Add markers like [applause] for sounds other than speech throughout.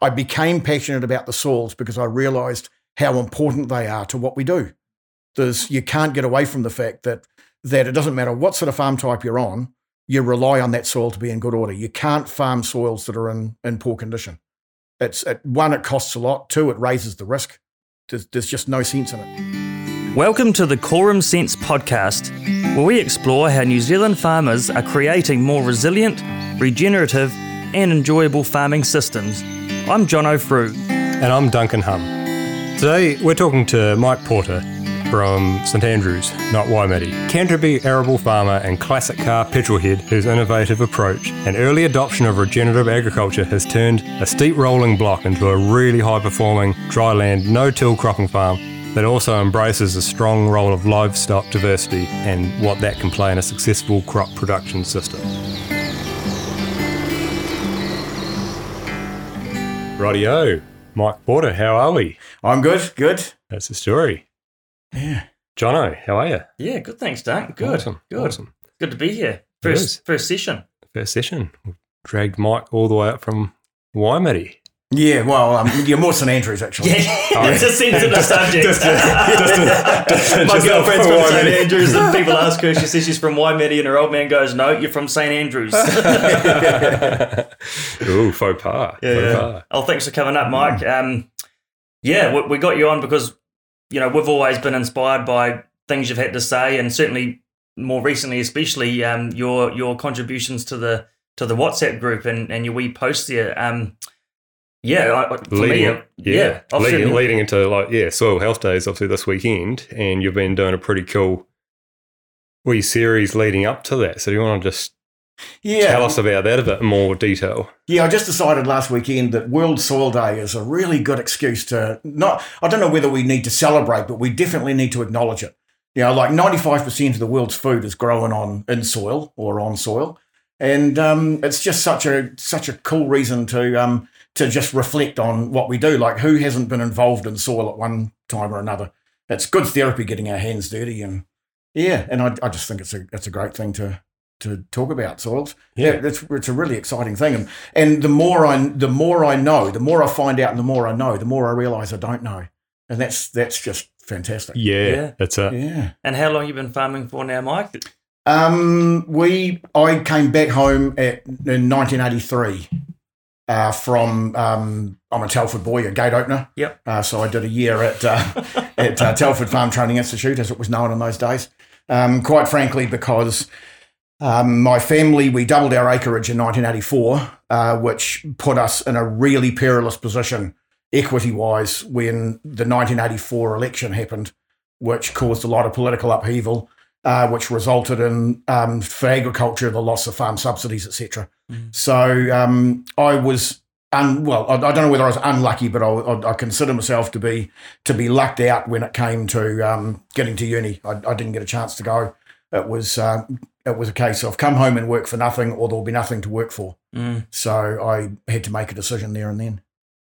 I became passionate about the soils because I realized how important they are to what we do. There's you can't get away from the fact that that it doesn't matter what sort of farm type you're on, you rely on that soil to be in good order. You can't farm soils that are in, in poor condition. It's it, one, it costs a lot. Two, it raises the risk. There's, there's just no sense in it. Welcome to the Quorum Sense podcast, where we explore how New Zealand farmers are creating more resilient, regenerative, and enjoyable farming systems. I'm Jono Frew. And I'm Duncan Hum. Today we're talking to Mike Porter from St Andrews, not Waimate, Canterbury arable farmer and classic car petrolhead whose innovative approach and early adoption of regenerative agriculture has turned a steep rolling block into a really high performing dryland no-till cropping farm that also embraces a strong role of livestock diversity and what that can play in a successful crop production system. Rightio, Mike Porter, how are we? I'm good, good. That's the story. Yeah. Jono, how are you? Yeah, good. Thanks, Dan. Good. Awesome. Good. Awesome. Good to be here. First, first session. First session. Dragged Mike all the way up from Waimate. Yeah, well, um, you're more St Andrews actually. Yeah, [laughs] it's a sensitive subject. Just to- just to- [laughs] just- My just girlfriend's for from St Andrews, and people ask her. She says she's from Waimate, and her old man goes, "No, you're from St Andrews." [laughs] Ooh, faux pas. Faux pas. Oh, thanks for coming up, Mike. Um, yeah, we, we got you on because you know we've always been inspired by things you've had to say, and certainly more recently, especially um, your your contributions to the to the WhatsApp group and, and your wee posts there. Um, yeah, I, I- for Leading, me, uh, yeah, I've leading, leading into like yeah, soil health days obviously this weekend, and you've been doing a pretty cool wee series leading up to that. So do you want to just Yeah. tell us about that a bit more detail? Yeah, I just decided last weekend that World Soil Day is a really good excuse to not, I don't know whether we need to celebrate, but we definitely need to acknowledge it. You know, like 95% of the world's food is grown on in soil or on soil. And um, it's just such a such a cool reason to um, to just reflect on what we do. Like who hasn't been involved in soil at one time or another? It's good therapy getting our hands dirty and yeah, and I, I just think it's a it's a great thing to to talk about soils. Yeah. Yeah, it's it's a really exciting thing, and and the more I the more I know, the more I find out, and the more I know, the more I realise I don't know, and that's that's just fantastic. Yeah, Yeah. that's it. Yeah. And how long you been farming for now, Mike? Um, we I came back home at in 1983 uh, from um, I'm a Telford boy, a gate opener. Yep. Uh, so I did a year at uh, [laughs] at uh, Telford Farm Training Institute, as it was known in those days. Um, quite frankly, because um, my family we doubled our acreage in 1984, uh, which put us in a really perilous position equity wise when the 1984 election happened, which caused a lot of political upheaval uh, which resulted in um, for agriculture the loss of farm subsidies, etc. Mhm. So um, I was un- well, I, I don't know whether I was unlucky, but I, I, I consider myself to be to be lucked out when it came to um, getting to uni. I, I didn't get a chance to go. It was uh, it was a case of come home and work for nothing, or there'll be nothing to work for. Mm. So I had to make a decision there and then.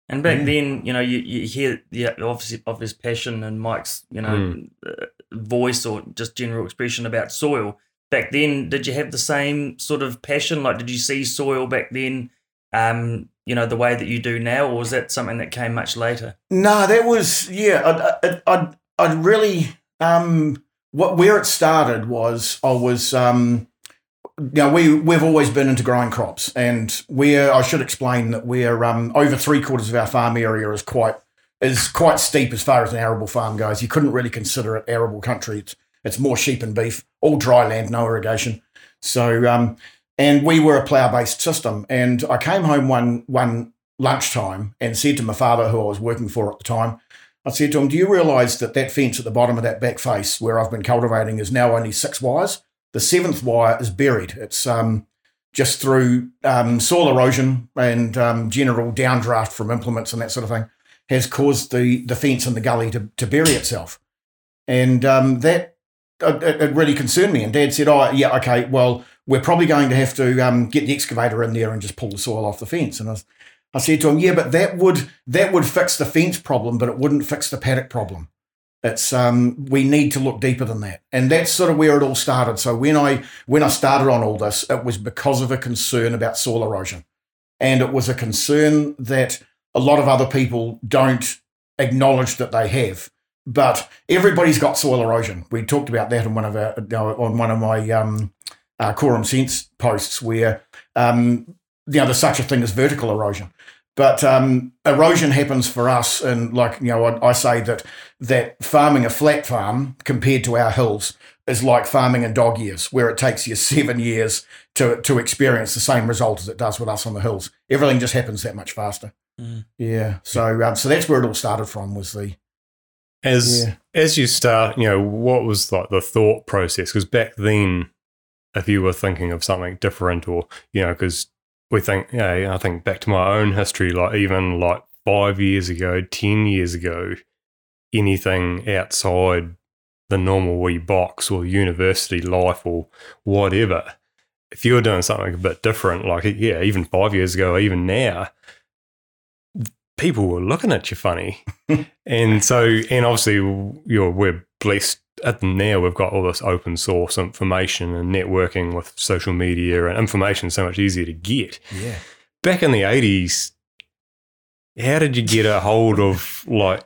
And back Yeah. then, you know, you, you hear the obvious, of his passion and Mike's, you know, uh, voice or just general expression about soil. Back then, did you have the same sort of passion? Like, did you see soil back then, um, you know, the way that you do now, or was that something that came much later? No, that was yeah. I I I really um what where it started was I was um you know we we've always been into growing crops and we're I should explain that we're um over three quarters of our farm area is quite is quite steep as far as an arable farm goes. You couldn't really consider it arable country. It's it's more sheep and beef, all dry land, no irrigation. So um and we were a plough based system and I came home one one lunchtime and said to my father, who I was working for at the time, I said to him, Do you realise that that fence at the bottom of that back face where I've been cultivating is now only six wires? The seventh wire is buried. It's um, just through um, soil erosion and um, general downdraft from implements and that sort of thing has caused the, the fence in the gully to, to bury itself. And um, that it, it really concerned me. And Dad said, "Oh, yeah, okay. Well, we're probably going to have to um, get the excavator in there and just pull the soil off the fence." And I, was, I said to him, "Yeah, but that would that would fix the fence problem, but it wouldn't fix the paddock problem. It's um, we need to look deeper than that." And that's sort of where it all started. So when I when I started on all this, it was because of a concern about soil erosion, and it was a concern that a lot of other people don't acknowledge that they have. But everybody's got soil erosion. We talked about that in one of our on one of my um, uh, Quorum Sense posts, where um, you know there's such a thing as vertical erosion. But um, erosion happens for us, and like you know, I, I, say that that farming a flat farm compared to our hills is like farming in dog years, where it takes you seven years to to experience the same result as it does with us on the hills. Everything just happens that much faster. Mm. Yeah, so um, so that's where it all started from. Was the as yeah. as you start, you know, what was like the thought process? Because back then, if you were thinking of something different, or you know, because we think, yeah, I think back to my own history, like even like five years ago, 10 years ago, anything outside the normal wee box or university life or whatever, if you were doing something a bit different, like, yeah, even five years ago, even now, people were looking at you funny. and so, and obviously, you're, we're blessed at now we've got all this open source information and networking with social media and information so much easier to get. Yeah. Back in the eighties, how did you get a hold of like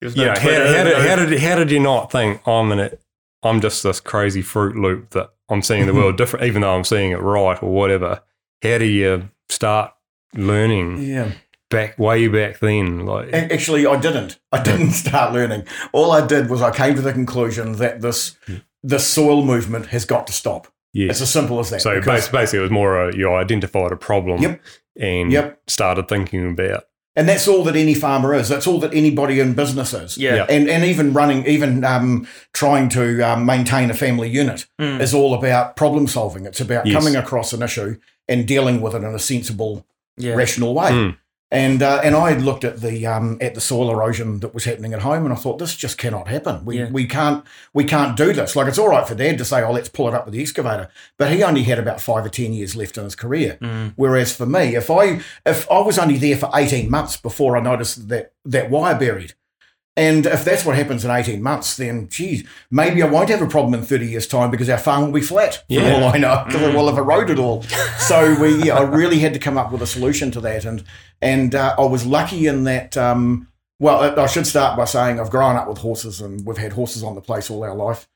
no you know, how, how, did, how, did, how did you not think oh, I'm in it I'm just this crazy fruit loop that I'm seeing the [laughs] world different even though I'm seeing it right or whatever. How do you start learning? Yeah back way back then. Like actually, I didn't. I didn't [laughs] start learning. All I did was I came to the conclusion that this the soil movement has got to stop. Yeah. It's as simple as that. So basically, it was more a, you identified a problem yep. and yep. started thinking about. And that's all that any farmer is. That's all that anybody in business is. Yeah. And and even running, even um, trying to um, maintain a family unit mm. is all about problem solving. It's about yes. coming across an issue and dealing with it in a sensible, yeah. rational way. Mm. And uh, and I had looked at the um, at the soil erosion that was happening at home, and I thought this just cannot happen. We, yeah. we can't we can't do this. Like it's all right for Dad to say, "Oh, let's pull it up with the excavator," but he only had about five or ten years left in his career. Mm. Whereas for me, if I if I was only there for eighteen months before I noticed that that wire buried, and if that's what happens in 18 months, then geez, maybe I won't have a problem in 30 years' time because our farm will be flat, for yeah. all I know, because mm. it will have eroded all. so we, yeah, I really had to come up with a solution to that. And and uh, I was lucky in that, um, well, I should start by saying I've grown up with horses and we've had horses on the place all our life,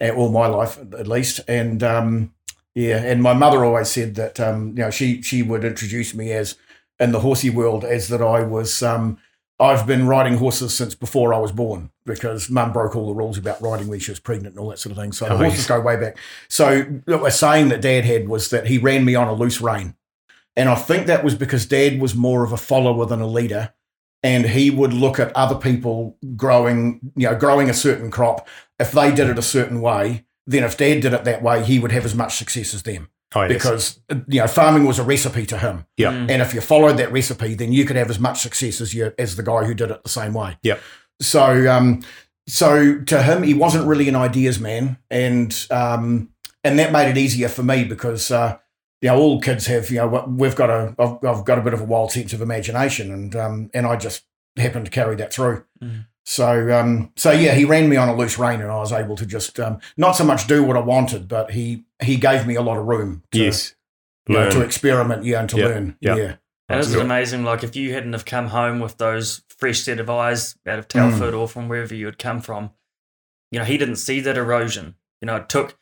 eh, all my life at least. And um, yeah, and my mother always said that, um, you know, she, she would introduce me as, in the horsey world, as that I was um, I've been riding horses since before I was born because mum broke all the rules about riding when she was pregnant and all that sort of thing. So the oh, horses go way back. So a saying that dad had was that he ran me on a loose rein. And I think that was because dad was more of a follower than a leader. And he would look at other people growing, you know, growing a certain crop. If they did it a certain way, then if dad did it that way, he would have as much success as them. Oh, yes. Because you know, farming was a recipe to him. Yeah. Mm. And if you followed that recipe, then you could have as much success as you as the guy who did it the same way. Yeah. So um, so to him, he wasn't really an ideas man, and um, and that made it easier for me because uh, you know all kids have you know we've got a I've, I've got a bit of a wild sense of imagination, and um, and I just happened to carry that through. Mm. So, um, so yeah, he ran me on a loose rein, and I was able to just um, not so much do what I wanted, but he he gave me a lot of room. To, yes, you know, to experiment, yeah, and to yep. learn, yep. yeah. And this is amazing. Like if you hadn't have come home with those fresh set of eyes out of Telford mm. or from wherever you had come from, you know, he didn't see that erosion. You know, it took.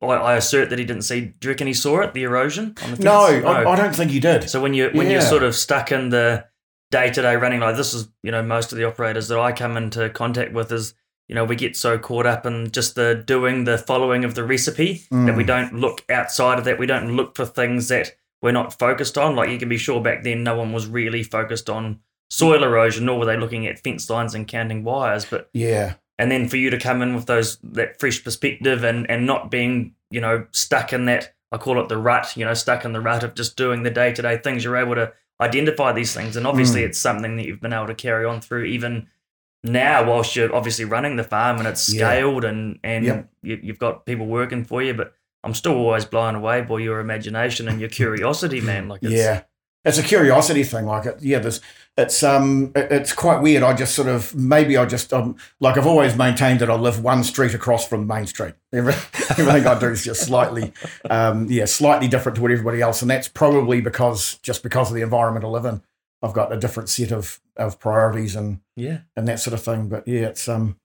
I assert that he didn't see. Do you reckon he saw it, the erosion on the? No, no. I, I, don't think he did. So when you when yeah. you're sort of stuck in the day to day running. Like this is you know most of the operators that I come into contact with is you know we get so caught up in just the doing the following of the recipe mm. that we don't look outside of that. We don't look for things that we're not focused on. Like you can be sure back then no one was really focused on soil erosion nor were they looking at fence lines and counting wires. But yeah. and then for you to come in with those that fresh perspective and and not being you know stuck in that I call it the rut you know stuck in the rut of just doing the day to day things you're able to identify these things. And obviously, mm. it's something that you've been able to carry on through even now, whilst you're obviously running the farm and it's scaled yeah. and and yep. you, you've got people working for you. But I'm still always blown away by your imagination and your curiosity, man. Like, it's, yeah, it's a curiosity thing. Like, it, yeah, there's it's um it's quite weird. I just sort of maybe I just um like I've always maintained that I live one street across from Main Street. [laughs] everything I do is just slightly um yeah slightly different to what everybody else, and that's probably because just because of the environment I live in. I've got a different set of of priorities and Yeah. and that sort of thing. But yeah, it's um,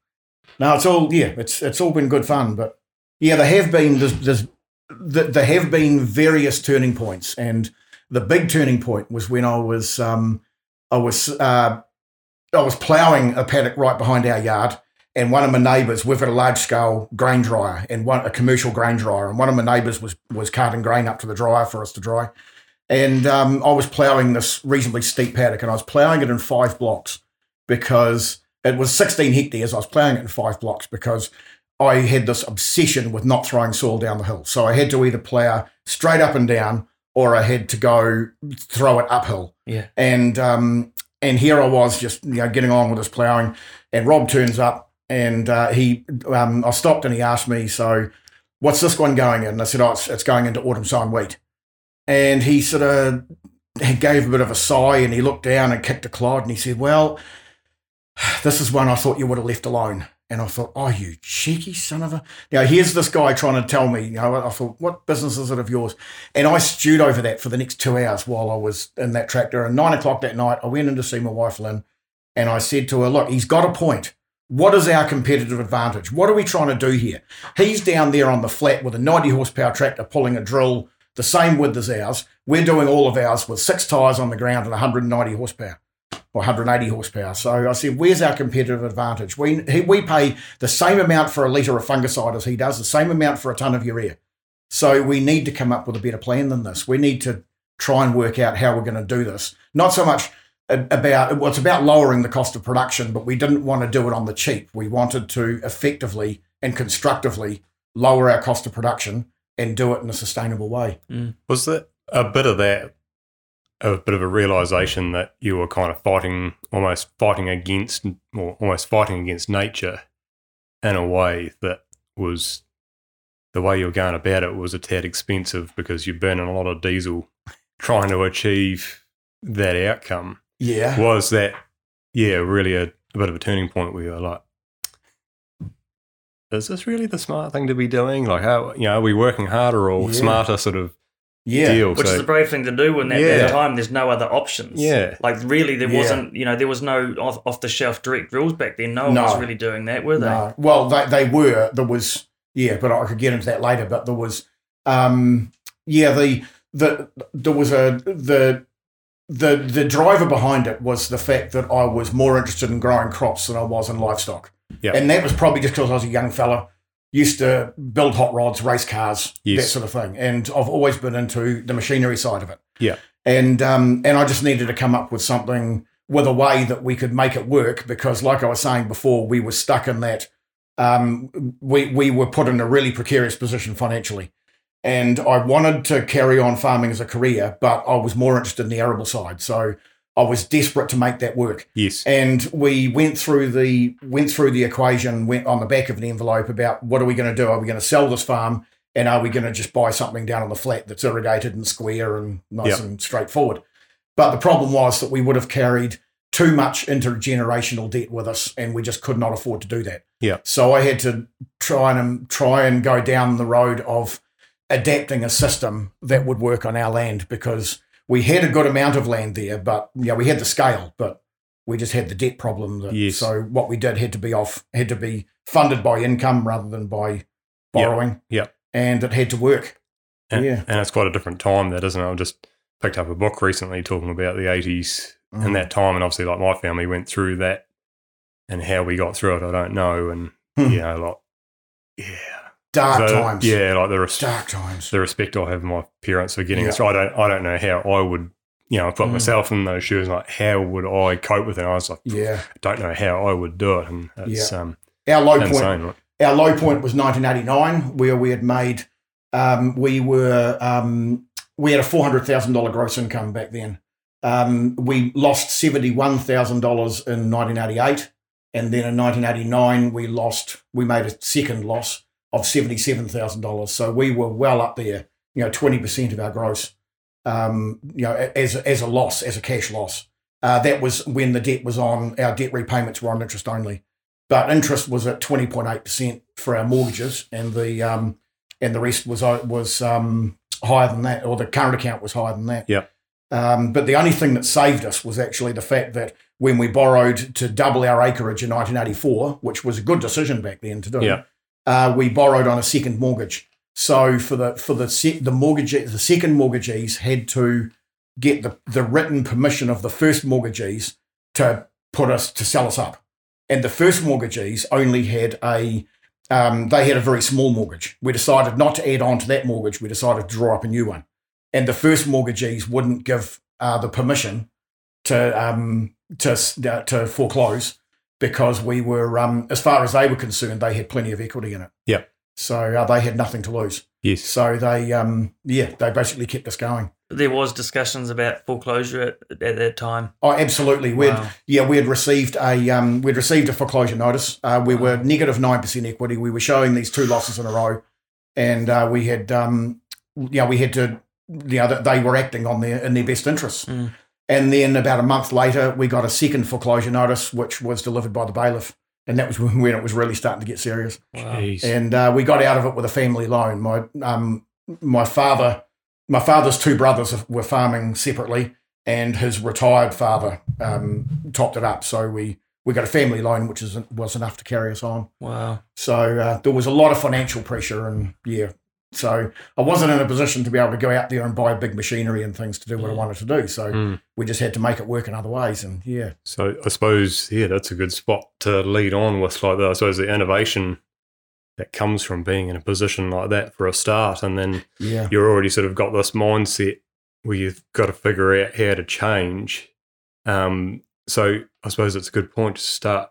no, it's all yeah, it's it's all been good fun. But yeah, there have been there's, there's there have been various turning points, and the big turning point was when I was um, I was uh, I was ploughing a paddock right behind our yard. And one of my neighbours, we've got a large scale grain dryer and one a commercial grain dryer, and one of my neighbours was was carting grain up to the dryer for us to dry. And um, I was ploughing this reasonably steep paddock, and I was ploughing it in five blocks because it was 16 hectares. I was ploughing it in five blocks because I had this obsession with not throwing soil down the hill. So I had to either plough straight up and down, or I had to go throw it uphill. Yeah. And um, and here I was just you know getting on with this ploughing, and Rob turns up, and uh, he um, I stopped and he asked me, so what's this one going in? And I said, oh, it's, it's going into autumn sign wheat. And he sort of he gave a bit of a sigh and he looked down and kicked a clod and he said, Well, [sighs] this is one I thought you would have left alone. And I thought, Oh, you cheeky son of a. Now, here's this guy trying to tell me, you know, I thought, What business is it of yours? And I stewed over that for the next two hours while I was in that tractor. And nine o'clock that night, I went in to see my wife, Lynn, and I said to her, Look, he's got a point. What is our competitive advantage? What are we trying to do here? He's down there on the flat with a 90 horsepower tractor pulling a drill the same width as ours. We're doing all of ours with six tyres on the ground and 190 horsepower or 180 horsepower. So I said, where's our competitive advantage? We, he, we pay the same amount for a litre of fungicide as he does, the same amount for a tonne of urea. So we need to come up with a better plan than this. We need to try and work out how we're going to do this. Not so much about well, it's about lowering the cost of production, but we didn't want to do it on the cheap. We wanted to effectively and constructively lower our cost of production and do it in a sustainable way. Mm. Was that a bit of that, a bit of a realization that you were kind of fighting, almost fighting against, or almost fighting against nature in a way that was the way you were going about it was a tad expensive because you're burning a lot of diesel [laughs] trying to achieve that outcome. Yeah. Was that, yeah, really a, a bit of a turning point where you're like, is this really the smart thing to be doing? Like, how, you know, are we working harder or Yeah. smarter sort of Yeah. deal? Which So- is a brave thing to do when at Yeah. that time there's no other options. Yeah. Like really there Yeah. wasn't, you know, there was no off, off the shelf direct drills back then. No one No. was really doing that, were they? No. Well, they, they were. There was, yeah, but I could get into that later. But there was, um, yeah, the the there was a the the the driver behind it was the fact that I was more interested in growing crops than I was in livestock. Yeah. and that was probably just because I was a young fella, used to build hot rods, race cars, that sort of thing, and I've always been into the machinery side of it. Yeah. and um, and I just needed to come up with something with a way that we could make it work because, like I was saying before, we were stuck in that. Um, we we were put in a really precarious position financially, and I wanted to carry on farming as a career, but I was more interested in the arable side, so I was desperate to make that work. Yes. And we went through the went through the equation, went on the back of an envelope about what are we going to do? Are we going to sell this farm, and are we going to just buy something down on the flat that's irrigated and square and nice Yeah. and straightforward? But the problem was that we would have carried too much intergenerational debt with us, and we just could not afford to do that. Yeah. So I had to try and try and go down the road of adapting a system that would work on our land because we had a good amount of land there, but yeah, we had the scale, but we just had the debt problem. That, Yes. So what we did had to be off, had to be funded by income rather than by borrowing. Yeah. And it had to work. And, Yeah. and it's quite a different time that, isn't it? I just picked up a book recently talking about the 80s Mm. and that time. And obviously, like my family went through that and how we got through it, I don't know. And, Hmm. you know, like, yeah. Dark So, times. Yeah, like the, res- Dark times. the respect I have my parents for getting Yeah. us. I don't, I don't know how I would, you know, I put Mm. myself in those shoes. Like, how would I cope with it? And I was like, Yeah. I don't know how I would do it. And it's um, Our low point insane. Like, our low point was 1989, where we had made, um, we were, um, we had a $400,000 gross income back then. Um, we lost $71,000 in 1988. And then in 1989, we lost, we made a second loss of $77,000. So we were well up there, you know, 20% of our gross, um, you know, as, as a loss, as a cash loss. Uh, that was when the debt was on, our debt repayments were on interest only but interest was at twenty point eight percent for our mortgages, and the um, and the rest was uh, was um, higher than that, or the current account was higher than that. Yeah. Um, but the only thing that saved us was actually the fact that when we borrowed to double our acreage in 1984, which was a good decision back then to do, Yeah. Uh, we borrowed on a second mortgage. So for the for the se- the mortgage the second mortgagees had to get the, the written permission of the first mortgagees to put us to sell us up, and the first mortgagees only had a um, they had a very small mortgage. We decided not to add on to that mortgage. We decided to draw up a new one, and the first mortgagees wouldn't give uh, the permission to um, to uh, to foreclose because we were, um, as far as they were concerned, they had plenty of equity in it. Yep. So uh, they had nothing to lose. Yes. So they, um, yeah, they basically kept us going. There was discussions about foreclosure at, at that time. Oh, absolutely. We'd Wow. yeah, we had received a um, we'd received a foreclosure notice. Uh, we were negative nine percent equity. We were showing these two losses in a row, and uh, we had um, yeah, we had to you know, they were acting on their in their best interests. Mm. And then about a month later, we got a second foreclosure notice, which was delivered by the bailiff, and that was [laughs] when it was really starting to get serious. Wow. And uh, we got out of it with a family loan. My um, my father, my father's two brothers were farming separately, and his retired father um, topped it up. So we we got a family loan, which is was enough to carry us on. Wow. So uh, there was a lot of financial pressure, and yeah. So I wasn't in a position to be able to go out there and buy big machinery and things to do what I Mm. wanted to do. So Mm. we just had to make it work in other ways, and yeah, So I suppose, yeah, that's a good spot to lead on with. Like, the, I suppose the innovation that comes from being in a position like that for a start, and then yeah, you're already sort of got this mindset where you've got to figure out how to change. Um, so I suppose it's a good point to start.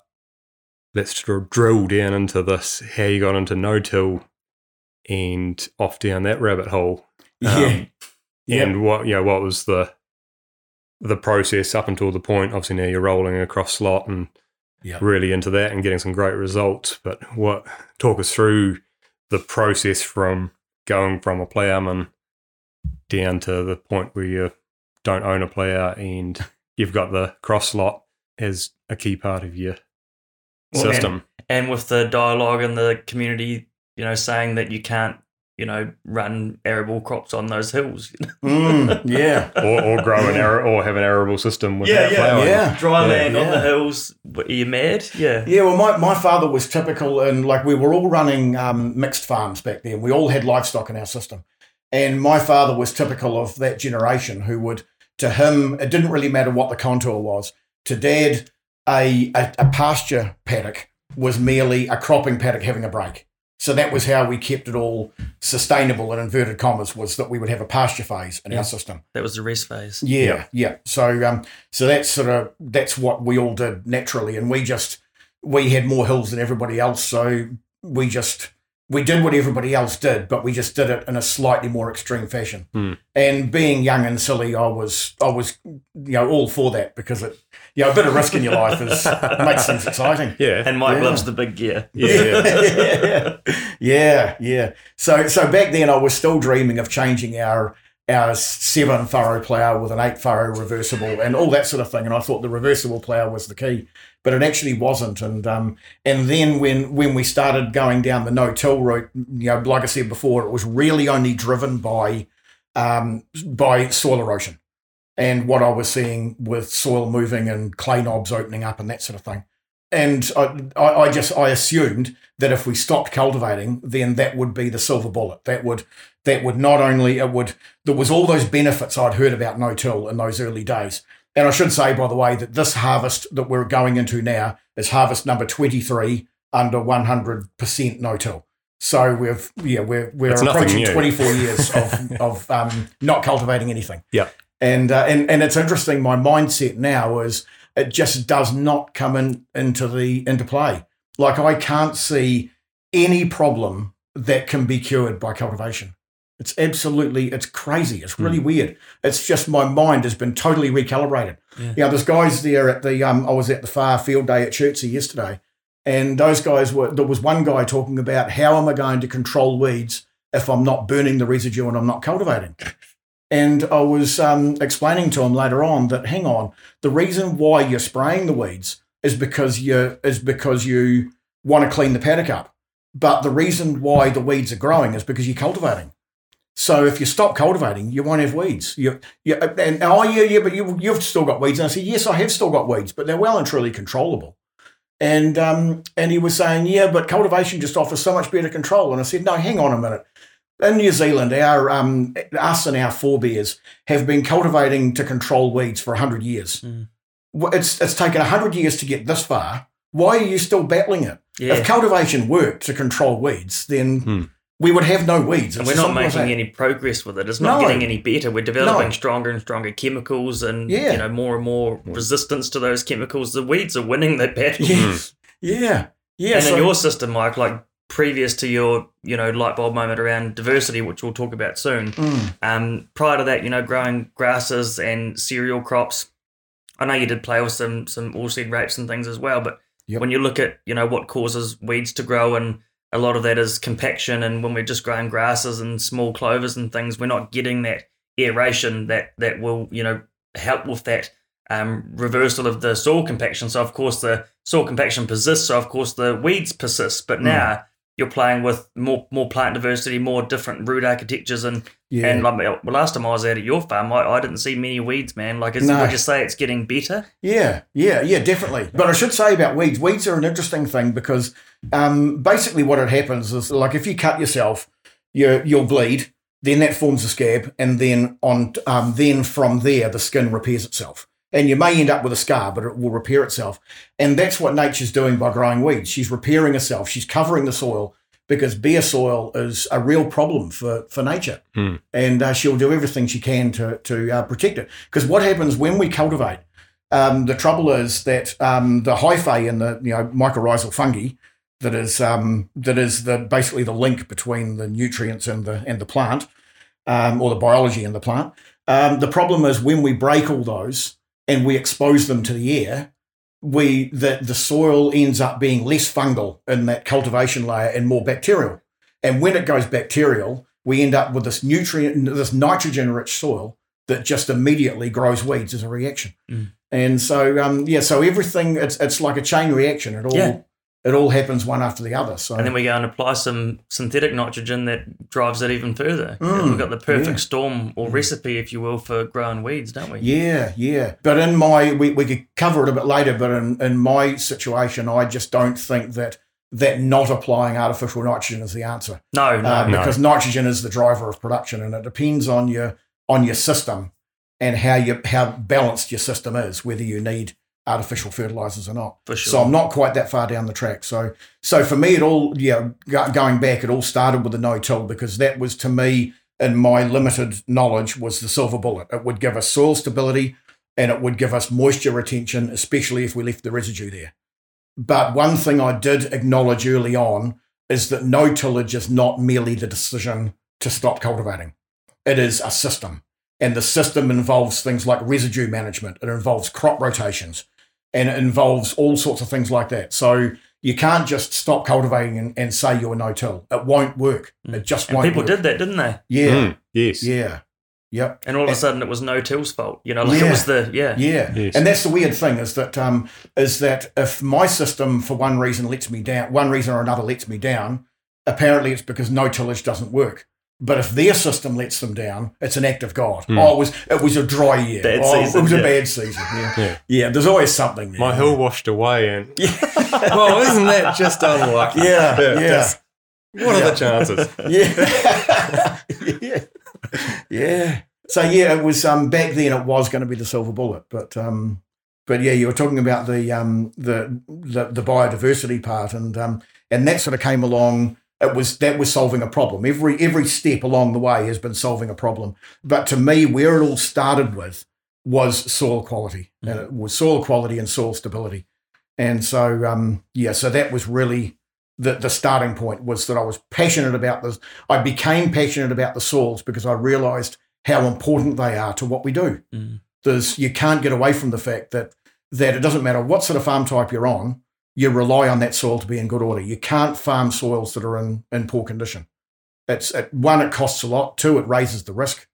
Let's drill down into this. How you got into no-till and off down that rabbit hole. yeah, Um, [laughs] Yeah. and what you know what was the the process up until the point obviously now you're rolling a Cross Slot and Yeah. really into that and getting some great results but what talk us through the process from going from a ploughman down to the point where you don't own a player and you've got the Cross Slot as a key part of your Well, system And with the dialogue and the community, you know, saying that you can't, you know, run arable crops on those hills. Mm, [laughs] yeah. or, or grow an arrow or have an arable system without yeah. ploughing. Yeah. Dry Yeah. land on the hills. What, Are you mad? Yeah. Yeah, well, my, my father was typical, and like we were all running um, mixed farms back then. We all had livestock in our system. And my father was typical of that generation who would, to him, it didn't really matter what the contour was. To dad, a, a, a pasture paddock was merely a cropping paddock having a break. So that was how we kept it all sustainable in inverted commas, was that we would have a pasture phase in Yeah. our system. That was the rest phase. Yeah, Yeah. yeah. So um, so that's sort of that's what we all did naturally, and we just we had more hills than everybody else, so we just we did what everybody else did, but we just did it in a slightly more extreme fashion. Hmm. And being young and silly, I was I was you know all for that because it you know a bit of risk in your life is makes things exciting. Yeah. And Mike Yeah. loves the big gear. yeah. yeah, [laughs] yeah, yeah. So, so back then, I was still dreaming of changing our our seven furrow plough with an eight furrow reversible and all that sort of thing. And I thought the reversible plough was the key, but it actually wasn't. And um, and then when when we started going down the no till route, you know, like I said before, it was really only driven by um, by soil erosion and what I was seeing with soil moving and clay knobs opening up and that sort of thing. And I, I, just I assumed that if we stopped cultivating, then that would be the silver bullet. That would that would not only it would there was all those benefits I'd heard about no till in those early days. And I should say, by the way, that this harvest that we're going into now is harvest number twenty three under one hundred percent no till. So we've yeah we're we're nothing approaching twenty four years [laughs] of of um, not cultivating anything. Yeah. And uh, and and it's interesting. My mindset now is it just does not come in into the into play. Like I can't see any problem that can be cured by cultivation. It's absolutely it's crazy. It's really weird. It's just my mind has been totally recalibrated. Yeah. You know, there's guys there at the um I was at the FAR field day at Chertsey yesterday, and those guys were there was one guy talking about how am I going to control weeds if I'm not burning the residue and I'm not cultivating. [laughs] And I was um, explaining to him later on that hang on, the reason why you're spraying the weeds is because you is because you want to clean the paddock up. But the reason why the weeds are growing is because you're cultivating. So if you stop cultivating, you won't have weeds. You, you and oh yeah, yeah, but you, you've still got weeds. And I said, yes, I have still got weeds, but they're well and truly controllable. And um, and he was saying, yeah, but cultivation just offers so much better control. And I said, no, hang on a minute. In New Zealand, our um, us and our forebears have been cultivating to control weeds for hundred years. Mm. It's it's taken hundred years to get this far. Why are you still battling it? Yeah. If cultivation worked to control weeds, then Hmm. we would have no weeds. and we're not making that. any progress with it. It's not No. getting any better. We're developing No. stronger and stronger chemicals, and Yeah. you know more and more resistance to those chemicals. The weeds are winning that battle. Yes. Yeah. Yeah. and so- in your system, Mike, like previous to your you know light bulb moment around diversity, which we'll talk about soon. Mm, Um, prior to that, you know, growing grasses and cereal crops. I know you did play with some some oilseed rapes and things as well, but Yep. when you look at you know what causes weeds to grow, and a lot of that is compaction, and when we're just growing grasses and small clovers and things, we're not getting that aeration that that will you know help with that um, reversal of the soil compaction. So of course the soil compaction persists. So of course the weeds persist. But Mm. You're playing with more more plant diversity, more different root architectures, and yeah. and like well, last time I was out at your farm, I, I didn't see many weeds, man. Like, is, No. would you say it's getting better? Yeah, yeah, yeah, definitely. But I should say about weeds, weeds are an interesting thing because um, basically what it happens is like if you cut yourself, you you'll bleed, then that forms a scab, and then on um, then from there the skin repairs itself. And you may end up with a scar, but it will repair itself. And that's what nature's doing by growing weeds. She's repairing herself. She's covering the soil because bare soil is a real problem for, for nature. Hmm. And uh, she'll do everything she can to, to uh, protect it. Because what happens when we cultivate, um, the trouble is that um, the hyphae and the you know mycorrhizal fungi that is um, that is the basically the link between the nutrients and the and the plant um, or the biology in the plant. Um, the problem is when we break all those and we expose them to the air, we the the soil ends up being less fungal in that cultivation layer and more bacterial. And when it goes bacterial, we end up with this nutrient, this nitrogen-rich soil that just immediately grows weeds as a reaction. Mm. And so, um, yeah, so everything it's it's like a chain reaction. It all Yeah. It all happens one after the other. So And then we go and apply some synthetic nitrogen that drives it even further. Mm, We've got the perfect yeah. storm or recipe, if you will, for growing weeds, don't we? Yeah, yeah. But in my, we, we could cover it a bit later, but in, in my situation, I just don't think that that not applying artificial nitrogen is the answer. No, no. Uh, no. Because nitrogen is the driver of production and it depends on your on your system and how you how balanced your system is, whether you need artificial fertilizers or not. sure. So I'm not quite that far down the track. So so for me, it all yeah, go- going back, it all started with the no-till because that was to me, in my limited knowledge, was the silver bullet. It would give us soil stability and it would give us moisture retention, especially if we left the residue there. But one thing I did acknowledge early on is that no tillage is not merely the decision to stop cultivating. It is a system. And the system involves things like residue management, it involves crop rotations, and it involves all sorts of things like that. So you can't just stop cultivating and, and say you're no till. It won't work. It just and won't people work. did that, didn't they? Yeah. Mm, yes. Yeah. Yep. And all of a sudden, it was no till's fault. You know, like it Yeah. was the yeah. Yeah. Yes. And that's the weird thing is that um, is that if my system for one reason lets me down, one reason or another lets me down, apparently it's because no tillage doesn't work. But if their system lets them down, it's an act of God. Hmm. Oh, it was it was a dry year. Bad oh, season, It was yeah. a bad season. Yeah. [laughs] Yeah. Yeah. There's always something there. My hill washed away, and [laughs] well, isn't that just unlucky? Yeah. Yeah. just- what are the chances? [laughs] Yeah. yeah. Yeah. So yeah, it was um back then it was going to be the silver bullet, but um but yeah, you were talking about the um the the, the biodiversity part and um and that sort of came along it was that was solving a problem. Every every step along the way has been solving a problem. But to me where it all started with was soil quality. And it was soil quality and soil stability. And so um yeah, so that was really the, the starting point was that I was passionate about this. I became passionate about the soils because I realized how important they are to what we do. Mm. There's you can't get away from the fact that that it doesn't matter what sort of farm type you're on, you rely on that soil to be in good order. You can't farm soils that are in, in poor condition. It's it, one, it costs a lot. Two, it raises the risk,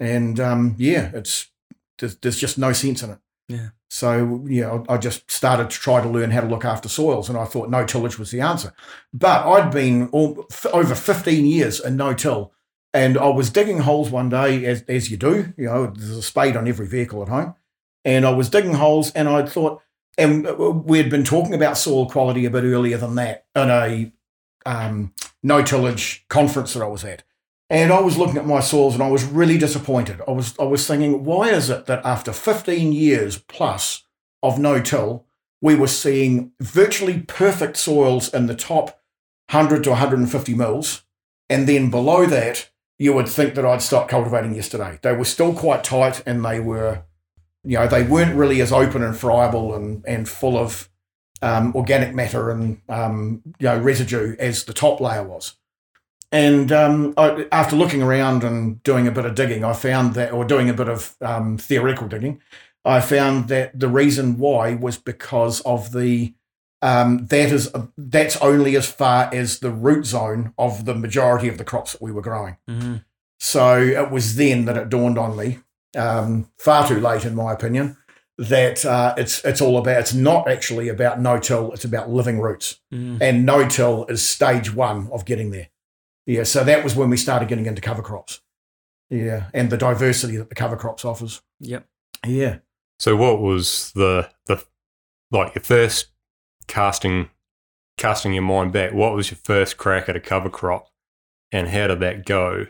and um, yeah, it's there's, there's just no sense in it. Yeah. So yeah, I I just started to try to learn how to look after soils, and I thought no tillage was the answer. But I'd been all, f- over 15 years in no till, And I was digging holes one day, as, as you do. You know, there's a spade on every vehicle at home. And I was digging holes, and I thought, and we had been talking about soil quality a bit earlier than that in a um, no tillage conference that I was at. And I was looking at my soils and I was really disappointed. I was I was thinking, why is it that after 15 years plus of no till, we were seeing virtually perfect soils in the top 100 to 150 mils, and then below that, you would think that I'd stopped cultivating yesterday. They were still quite tight, and they were, you know, they weren't really as open and friable and and full of um, organic matter and um, you know residue as the top layer was. And um, I, after looking around and doing a bit of digging, I found that, or doing a bit of um, theoretical digging, I found that the reason why was because of the um, that is that's only as far as the root zone of the majority of the crops that we were growing. Mm-hmm. So it was then that it dawned on me, um, far too late in my opinion, that uh, it's it's all about it's not actually about no till, it's about living roots, Mm-hmm. and no till is stage one of getting there. Yeah, so that was when we started getting into cover crops. Yeah, and the diversity that the cover crops offers. Yep. Yeah. So what was the the like your first casting casting your mind back? What was your first crack at a cover crop, and how did that go?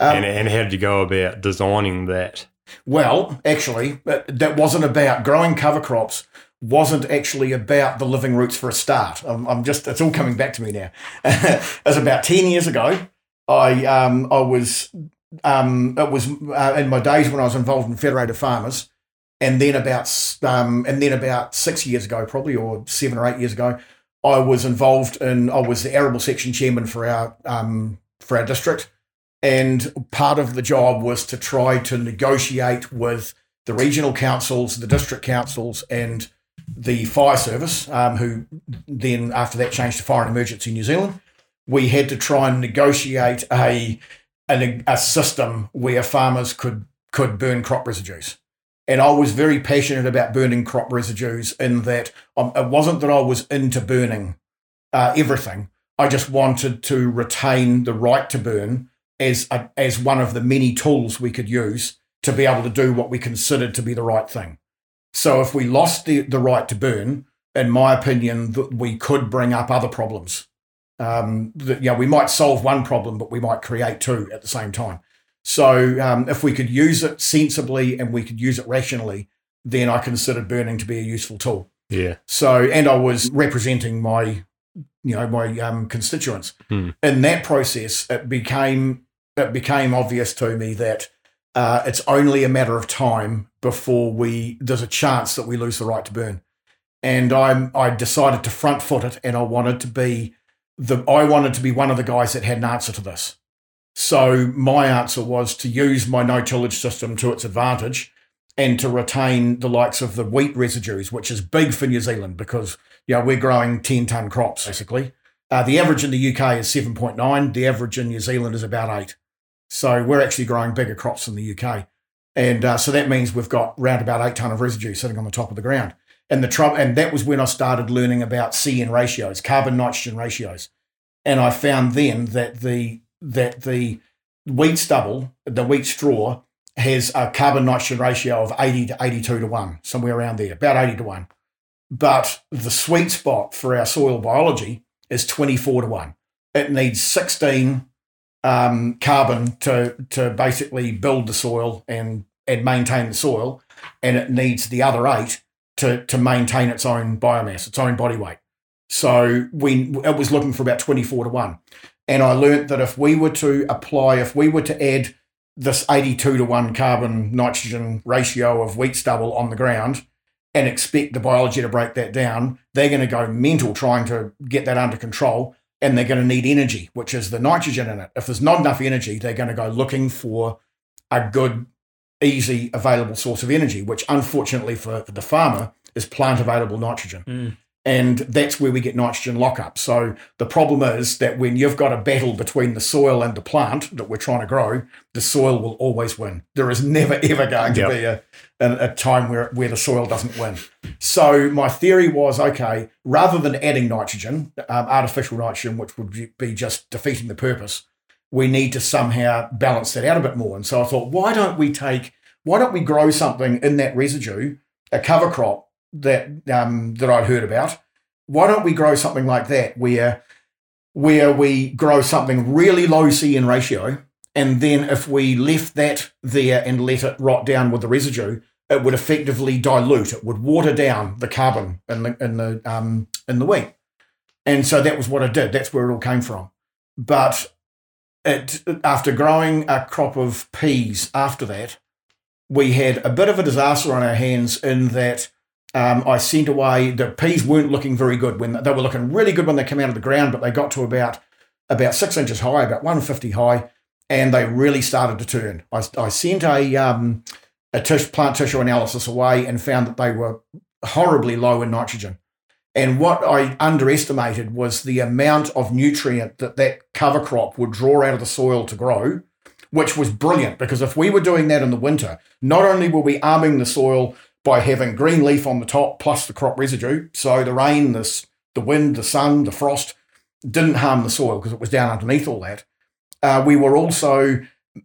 Um, and and how did you go about designing that? Well, actually, that that wasn't about growing cover crops. Wasn't actually about the living roots for a start. I'm, I'm just it's all coming back to me now. [laughs] As about ten years ago, I um I was um it was uh, in my days when I was involved in Federated Farmers, and then about um and then about six years ago, probably or seven or eight years ago, I was involved in I was the arable section chairman for our um for our district, and part of the job was to try to negotiate with the regional councils, the district councils, and the fire service, um, who then after that changed to Fire and Emergency New Zealand. We had to try and negotiate a a, a system where farmers could could burn crop residues. And I was very passionate about burning crop residues in that um, it wasn't that I was into burning uh, everything. I just wanted to retain the right to burn as a, as one of the many tools we could use to be able to do what we considered to be the right thing. So if we lost the, the right to burn, in my opinion, that we could bring up other problems. Um, that, you know, we might solve one problem, but we might create two at the same time. So um, if we could use it sensibly and we could use it rationally, then I considered burning to be a useful tool. Yeah. So, and I was representing my, you know, my um, constituents. Hmm. In that process, it became it became obvious to me that uh, it's only a matter of time before we there's a chance that we lose the right to burn. And I'm I decided to front foot it, and I wanted to be the I wanted to be one of the guys that had an answer to this. So my answer was to use my no tillage system to its advantage and to retain the likes of the wheat residues, which is big for New Zealand because you know we're growing 10 ton crops basically. Uh, the average in the UK is 7.9. The average in New Zealand is about eight. So we're actually growing bigger crops in the UK, and uh, so that means we've got round about eight ton of residue sitting on the top of the ground. And the trouble, and that was when I started learning about CN ratios, carbon nitrogen ratios, and I found then that the that the wheat stubble, the wheat straw, has a carbon nitrogen ratio of 80 to 82 to 1, somewhere around there, about 80 to 1. But the sweet spot for our soil biology is 24 to 1. It needs 16 um, carbon to, to basically build the soil and, and maintain the soil, and it needs the other eight to, to maintain its own biomass, its own body weight. So we it was looking for about 24 to 1. And I learnt that if we were to apply, if we were to add this 82 to 1 carbon nitrogen ratio of wheat stubble on the ground and expect the biology to break that down, they're going to go mental trying to get that under control and they're going to need energy, which is the nitrogen in it. If there's not enough energy, they're going to go looking for a good, easy, available source of energy, which unfortunately for, for the farmer is plant available nitrogen. Mm. And that's where we get nitrogen lockup. So the problem is that when you've got a battle between the soil and the plant that we're trying to grow, the soil will always win. There is never [laughs] ever going to Yep. be a, a, a time where where the soil doesn't win. So my theory was okay, rather than adding nitrogen, um, artificial nitrogen, which would be- be just defeating the purpose, we need to somehow balance that out a bit more. And so I thought, why don't we take, why don't we grow something in that residue, a cover crop that um, that I'd heard about? Why don't we grow something like that where where we grow something really low CN ratio, and then if we left that there and let it rot down with the residue, it would effectively dilute. It would water down the carbon in the in the um, in the wheat, and so that was what I did. That's where it all came from. But it after growing a crop of peas after that, we had a bit of a disaster on our hands in that. Um, I sent away the peas weren't looking very good when they were looking really good when they came out of the ground, but they got to about about six inches high, about 150 high, and they really started to turn. I, I sent a um, a tish, plant tissue analysis away and found that they were horribly low in nitrogen. And what I underestimated was the amount of nutrient that that cover crop would draw out of the soil to grow, which was brilliant because if we were doing that in the winter, not only were we arming the soil by having green leaf on the top plus the crop residue, so the rain, this, the wind, the sun, the frost didn't harm the soil because it was down underneath all that. Uh, we were also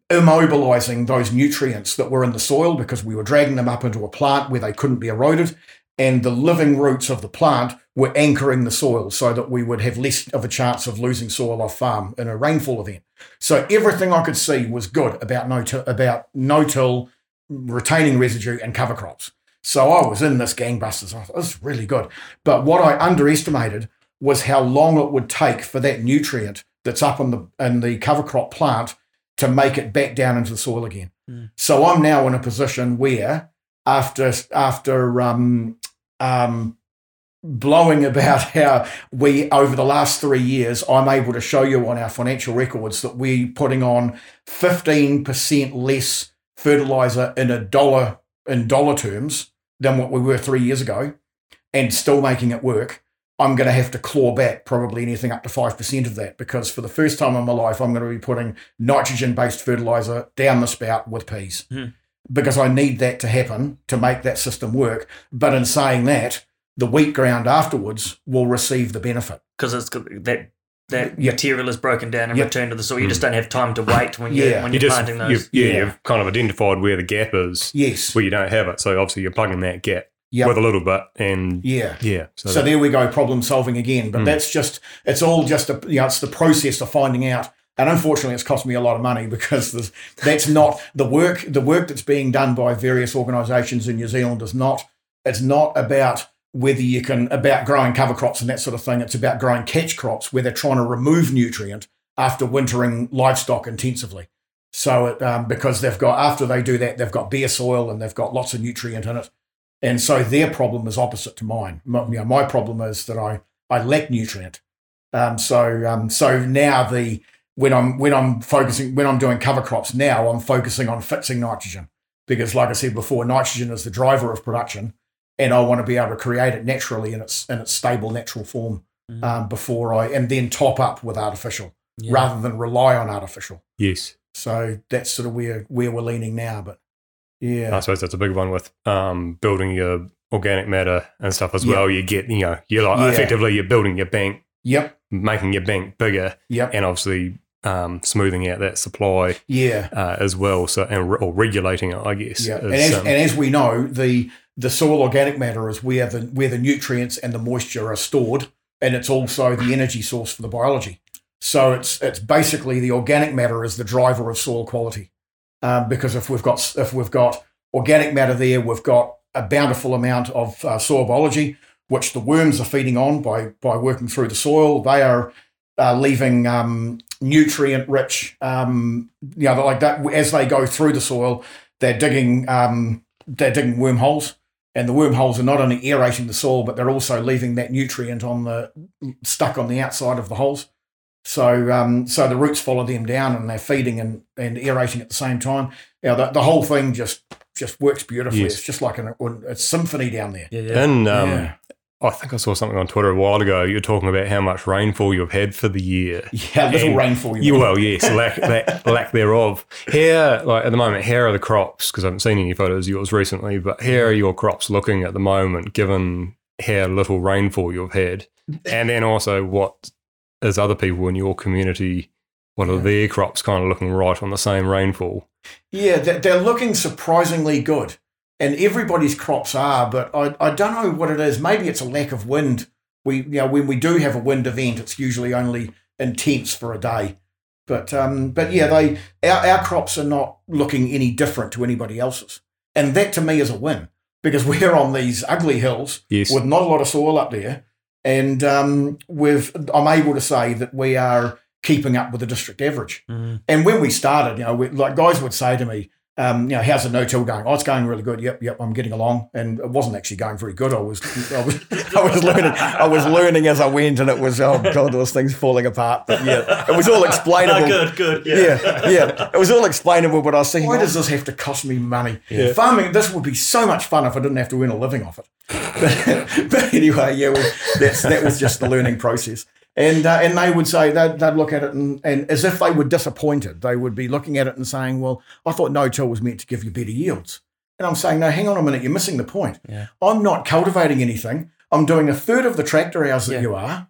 immobilizing those nutrients that were in the soil because we were dragging them up into a plant where they couldn't be eroded. And the living roots of the plant were anchoring the soil so that we would have less of a chance of losing soil off farm in a rainfall event. So everything I could see was good about no about no till, retaining residue and cover crops. So I was in this gangbusters. I thought this is really good. But what I underestimated was how long it would take for that nutrient that's up in the in the cover crop plant to make it back down into the soil again. Mm. So I'm now in a position where after after um, um, blowing about [laughs] how we over the last three years, I'm able to show you on our financial records that we're putting on 15% less fertilizer in a dollar in dollar terms than what we were three years ago, and still making it work. I'm going to have to claw back probably anything up to 5% of that because for the first time in my life, I'm going to be putting nitrogen based fertilizer down the spout with peas Hmm. because I need that to happen to make that system work. But in saying that, the wheat ground afterwards will receive the benefit. because it's that that Yep. material is broken down and Yep. returned to the soil. You just don't have time to wait when you're Yeah. when You you're just, planting you, those. yeah, Yeah. you've kind of identified where the gap is, Yes. where you don't have it. So obviously you're plugging that gap Yep. with a little bit, and Yeah. yeah. So, So that- there we go, problem solving again. But Mm. that's just, it's all just, a, you know, it's the process of finding out. And unfortunately, it's cost me a lot of money [laughs] because that's not the work. The work that's being done by various organisations in New Zealand is not. It's not about whether you can about growing cover crops and that sort of thing. It's about growing catch crops where they're trying to remove nutrient after wintering livestock intensively. So it, um, because they've got after they do that, they've got bare soil and they've got lots of nutrient in it. And so their problem is opposite to mine. My, you know, my problem is that I, I lack nutrient. Um, so um, so now the when I'm when I'm focusing when I'm doing cover crops now, I'm focusing on fixing nitrogen because, like I said before, nitrogen is the driver of production, and I want to be able to create it naturally in its in its stable natural form Mhm. um, before I and then top up with artificial Yeah. rather than rely on artificial. yes, So that's sort of where where we're leaning now. But yeah, I suppose that's a big one with um, building your organic matter and stuff as Yeah. well. You get, you know, you're like Yeah. effectively you're building your bank, yep, making your bank bigger, yep, and obviously um, smoothing out that supply yeah. uh, as well. So and re- or regulating it, I guess. Yeah, is, and as, um, and as we know, the the soil organic matter is where the where the nutrients and the moisture are stored, and it's also the energy source for the biology. So it's it's basically the organic matter is the driver of soil quality, um, because if we've got if we've got organic matter there, we've got a bountiful amount of uh, soil biology, which the worms are feeding on by by working through the soil. They are uh, leaving um, nutrient rich, um, you know, like that as they go through the soil. They're digging um, they're digging wormholes, and the wormholes are not only aerating the soil, but they're also leaving that nutrient on the stuck on the outside of the holes. So um, so the roots follow them down, and they're feeding and, and aerating at the same time. You know, the, the whole thing just just works beautifully. Yes. It's just like an, a symphony down there. Yeah, yeah. and um, yeah. I think I saw something on Twitter a while ago. You're talking about how much rainfall you've had for the year. [laughs] Yeah, little rainfall. you well, yes, lack, lack, lack thereof. Here, like at the moment, here are the crops because I haven't seen any photos of yours recently. But here are your crops looking at the moment, given how little rainfall you've had, and then also what is other people in your community What are their crops kind of looking right on the same rainfall? Yeah, they're looking surprisingly good. And everybody's crops are, but I, I don't know what it is. Maybe it's a lack of wind. We you know when we do have a wind event, it's usually only intense for a day. But um, but yeah, they our, our crops are not looking any different to anybody else's, and that to me is a win because [laughs] we're on these ugly hills Yes. with not a lot of soil up there, and um, we've I'm able to say that we are keeping up with the district average. Mm. And when we started, you know, we, like guys would say to me, um, you know, how's the no-till going? Oh, it's going really good. Yep, yep, I'm getting along. And it wasn't actually going very good. I was, I was, [laughs] I was learning, I was learning as I went, and it was, oh god, was things falling apart. But yeah, it was all [laughs] explainable. Oh, good, good. Yeah. Yeah, yeah, it was all explainable. But I was thinking, why does this have to cost me money? Yeah. Farming, this would be so much fun if I didn't have to earn a living off it. But, [laughs] but anyway, yeah, well, that's that was just the learning process. And uh, and they would say they'd, they'd look at it and, and as if they were disappointed, they would be looking at it and saying, "Well, I thought no-till was meant to give you better yields." And I'm saying, "No, hang on a minute, you're missing the point. Yeah. I'm not cultivating anything. I'm doing a third of the tractor hours that Yeah. you are.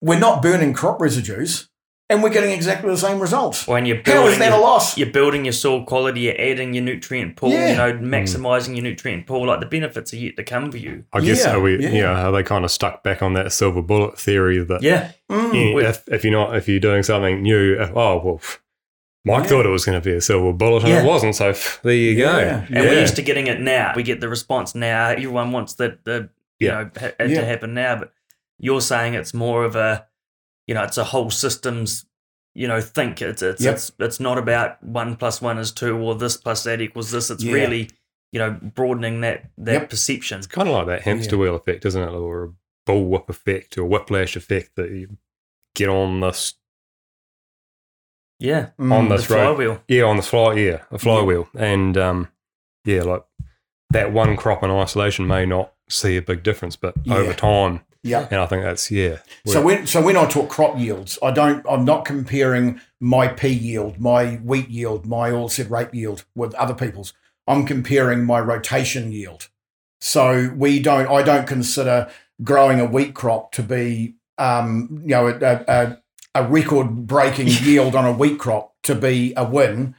We're not burning crop residues, and we're getting exactly the same results. When you're building, is that a loss? you're building your soil quality, you're adding your nutrient pool, Yeah. you know, maximizing your nutrient pool. Like the benefits are yet to come for you. I guess Yeah, are we, yeah. you know, are they kind of stuck back on that silver bullet theory that Yeah. Mm. yeah, if, if you're not if you're doing something new, uh, oh well, Mike Yeah. thought it was going to be a silver bullet and Yeah. it wasn't. So pff, there you Yeah. go. And Yeah. we're used to getting it now. We get the response now. Everyone wants that the you know ha- it Yeah. to happen now. But you're saying it's more of a you know, it's a whole systems, you know, think. It's it's Yep. it's it's not about one plus one is two or this plus that equals this. It's Yeah. really, you know, broadening that that Yep. perception. It's kind of like that hamster wheel effect, isn't it, or a bullwhip effect or whiplash effect that you get on this Yeah. Mm. on The this road. flywheel. Yeah, on the fly, yeah, a flywheel, and um, yeah, like that one crop in isolation may not see a big difference, but Yeah. over time, Yeah. and I think that's yeah. So when so when I talk crop yields, I don't I'm not comparing my pea yield, my wheat yield, my oilseed rape yield with other people's. I'm comparing my rotation yield. So we don't I don't consider growing a wheat crop to be um, you know a, a, a record breaking [laughs] yield on a wheat crop to be a win.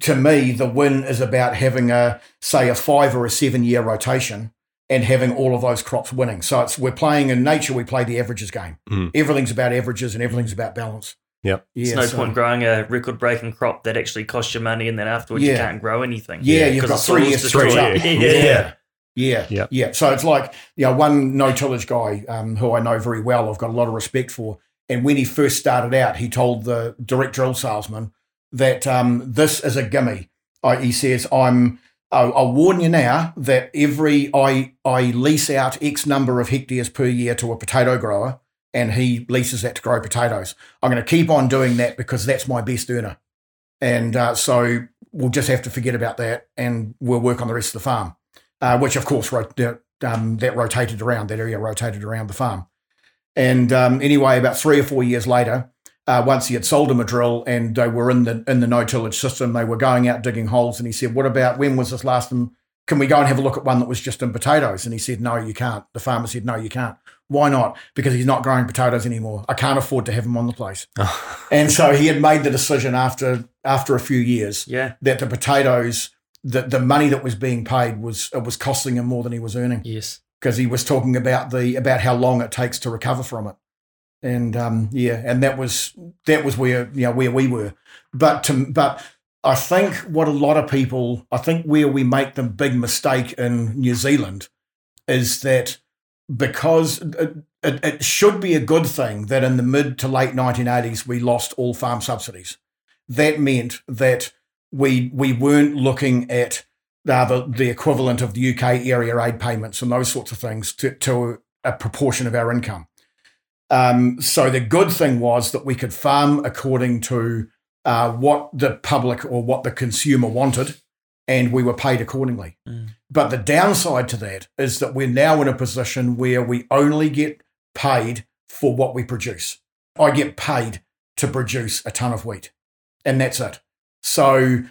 To me, the win is about having a say a five or a seven year rotation and having all of those crops winning. So it's we're playing in nature. We play the averages game. Mm. Everything's about averages and everything's about balance. Yep. Yeah. It's no so- point growing a record breaking crop that actually costs you money and then afterwards you Yeah. can't grow anything. Yeah, you've 'Cause got three years to destroyed. catch up. [laughs] Yeah. Yeah. Yeah, Yep. yeah. So it's like you know one no tillage guy um, who I know very well. I've got a lot of respect for. And when he first started out, he told the direct drill salesman that um, this is a gimme. I, he says, "I'm. I'll, warn you now that every I I lease out X number of hectares per year to a potato grower, and he leases that to grow potatoes. I'm going to keep on doing that because that's my best earner. And uh, so we'll just have to forget about that, and we'll work on the rest of the farm." uh, which of course um, that rotated around that area rotated around the farm. And um, anyway, about three or four years later, uh, once he had sold him a drill and they were in the in the no tillage system, they were going out digging holes. And he said, "What about when was this last? And can we go and have a look at one that was just in potatoes?" And he said, "No, you can't." The farmer said, "No, you can't." Why not? Because he's not growing potatoes anymore. I can't afford to have him on the place. [laughs] And so he had made the decision after after a few years Yeah. that the potatoes, the, the money that was being paid was it was costing him more than he was earning Yes. because he was talking about the about how long it takes to recover from it, and um, yeah, and that was that was where you know where we were, but to but I think what a lot of people I think where we make the big mistake in New Zealand is that because it, it, it should be a good thing that in the mid to late 1980s we lost all farm subsidies. That meant that we we weren't looking at uh, the, the equivalent of the UK area aid payments and those sorts of things to, to a proportion of our income. Um, so the good thing was that we could farm according to uh, what the public or what the consumer wanted, and we were paid accordingly. Mm. But the downside to that is that we're now in a position where we only get paid for what we produce. I get paid to produce a ton of wheat, and that's it. So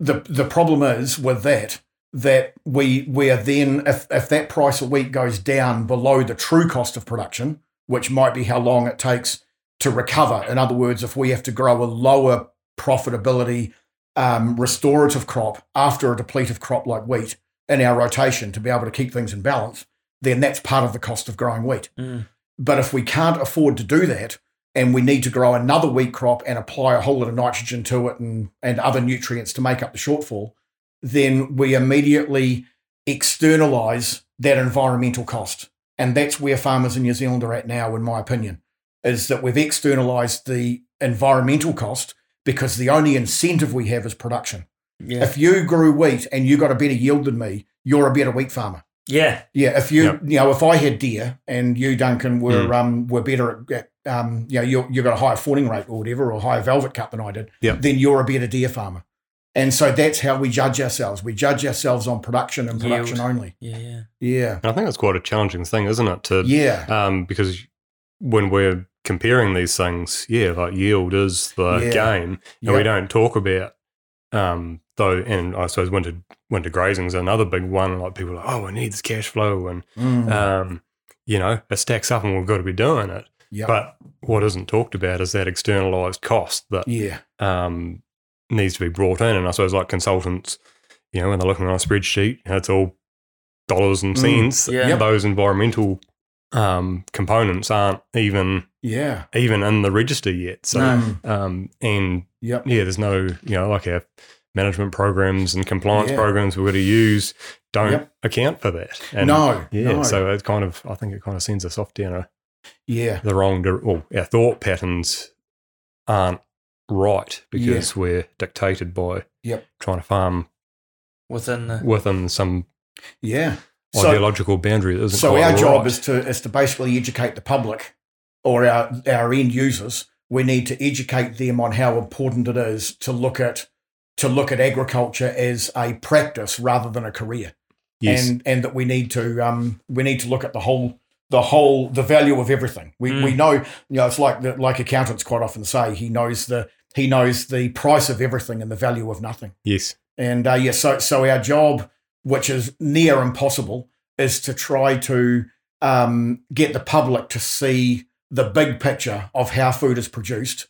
the the problem is with that that we we are then if if that price of wheat goes down below the true cost of production, which might be how long it takes to recover. In other words, if we have to grow a lower profitability um, restorative crop after a depletive crop like wheat in our rotation to be able to keep things in balance, then that's part of the cost of growing wheat. Mm. But if we can't afford to do that, and we need to grow another wheat crop and apply a whole lot of nitrogen to it and, and other nutrients to make up the shortfall, then we immediately externalize that environmental cost. And that's where farmers in New Zealand are at now, in my opinion, is that we've externalized the environmental cost because the only incentive we have is production. Yeah. If you grew wheat and you got a better yield than me, you're a better wheat farmer. yeah. Yeah, if you Yep. you know if I had deer and you Duncan were Mm. um were better at um you know you you got a higher fawning rate or whatever or higher velvet cut than I did, Yep. then you're a better deer farmer. And so that's how we judge ourselves. We judge ourselves on production and production Yield. only. Yeah. Yeah. Yeah, And I think that's quite a challenging thing, isn't it? To yeah, um, because when we're comparing these things, yeah, like yield is the Yeah. game, and we don't talk about um, though. And I suppose winter winter grazing is another big one. Like people are like, oh, we need this cash flow, and Mm. um, you know, it stacks up, and we've got to be doing it. Yep. But what isn't talked about is that externalized cost that yeah, um, needs to be brought in. And I suppose like consultants, you know, when they're looking on a spreadsheet, it's all dollars and Mm, cents. yeah. Yep. Those environmental um, components aren't even yeah. even in the register yet. So, No. um, and Yep. yeah, there's no, you know, like our management programs and compliance Yeah. programs we're going to use don't Yep. account for that. And no, Yeah, no. so it kind of, I think it kind of sends us off down a, yeah, the wrong, or well, our thought patterns aren't right because we're dictated by Yep. trying to farm Within the within some yeah. So, ideological boundary that isn't so quite our job is to is to basically educate the public or our our end users. We need to educate them on how important it is to look at to look at agriculture as a practice rather than a career, yes. and and that we need to um we need to look at the whole the whole the value of everything. We we Mm. know you know it's like the, like accountants quite often say he knows the he knows the price of everything and the value of nothing. yes. And uh, yeah, so so our job, which is near impossible, is to try to um, get the public to see the big picture of how food is produced,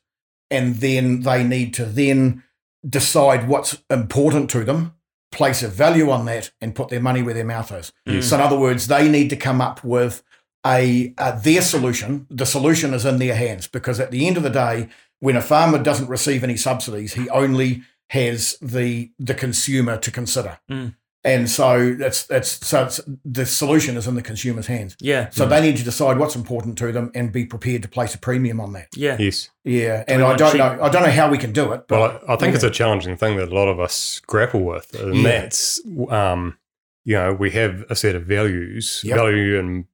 and then they need to then decide what's important to them, place a value on that, and put their money where their mouth is. Yes. So in other words, they need to come up with a, a their solution. The solution is in their hands because at the end of the day, when a farmer doesn't receive any subsidies, he only has the the consumer to consider. Mm. And so that's that's so it's, the solution is in the consumer's hands. yeah. So they need to decide what's important to them and be prepared to place a premium on that. Yeah. Yes. Yeah, we and I don't cheap- know I don't know how we can do it, but Well, I, I think yeah. it's a challenging thing that a lot of us grapple with, and Yeah. that's um, you know we have a set of values, Yep. value and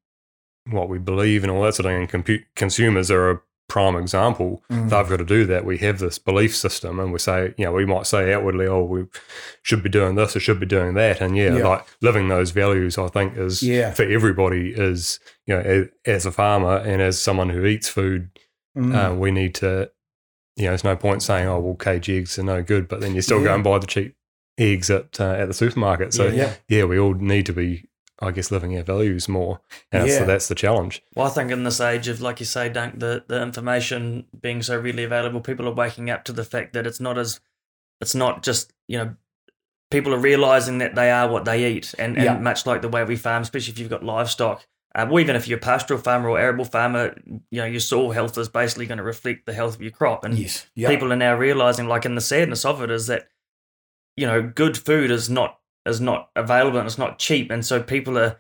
what we believe and all that sort of thing. And compu- consumers are a prime example. Mm. They've got to do that. We have this belief system, and we say, you know, we might say outwardly, "Oh, we should be doing this or should be doing that," and yeah, Yeah. like living those values, I think is Yeah. for everybody is you know as, as a farmer and as someone who eats food Mm. uh, we need to, you know, there's no point saying, oh, well, cage eggs are no good, but then you're still Yeah. go and buy the cheap eggs at uh, at the supermarket. So, yeah. yeah, we all need to be, I guess, living our values more. And Yeah. so that's the challenge. Well, I think in this age of, like you say, Dunk, the, the information being so readily available, people are waking up to the fact that it's not as, it's not just, you know, people are realizing that they are what they eat. And, and Yeah. much like the way we farm, especially if you've got livestock, uh, or even if you're a pastoral farmer or arable farmer, you know, your soil health is basically going to reflect the health of your crop. And yes, yeah, people are now realizing, like, in the sadness of it is that, you know, good food is not is not available and it's not cheap, and so people are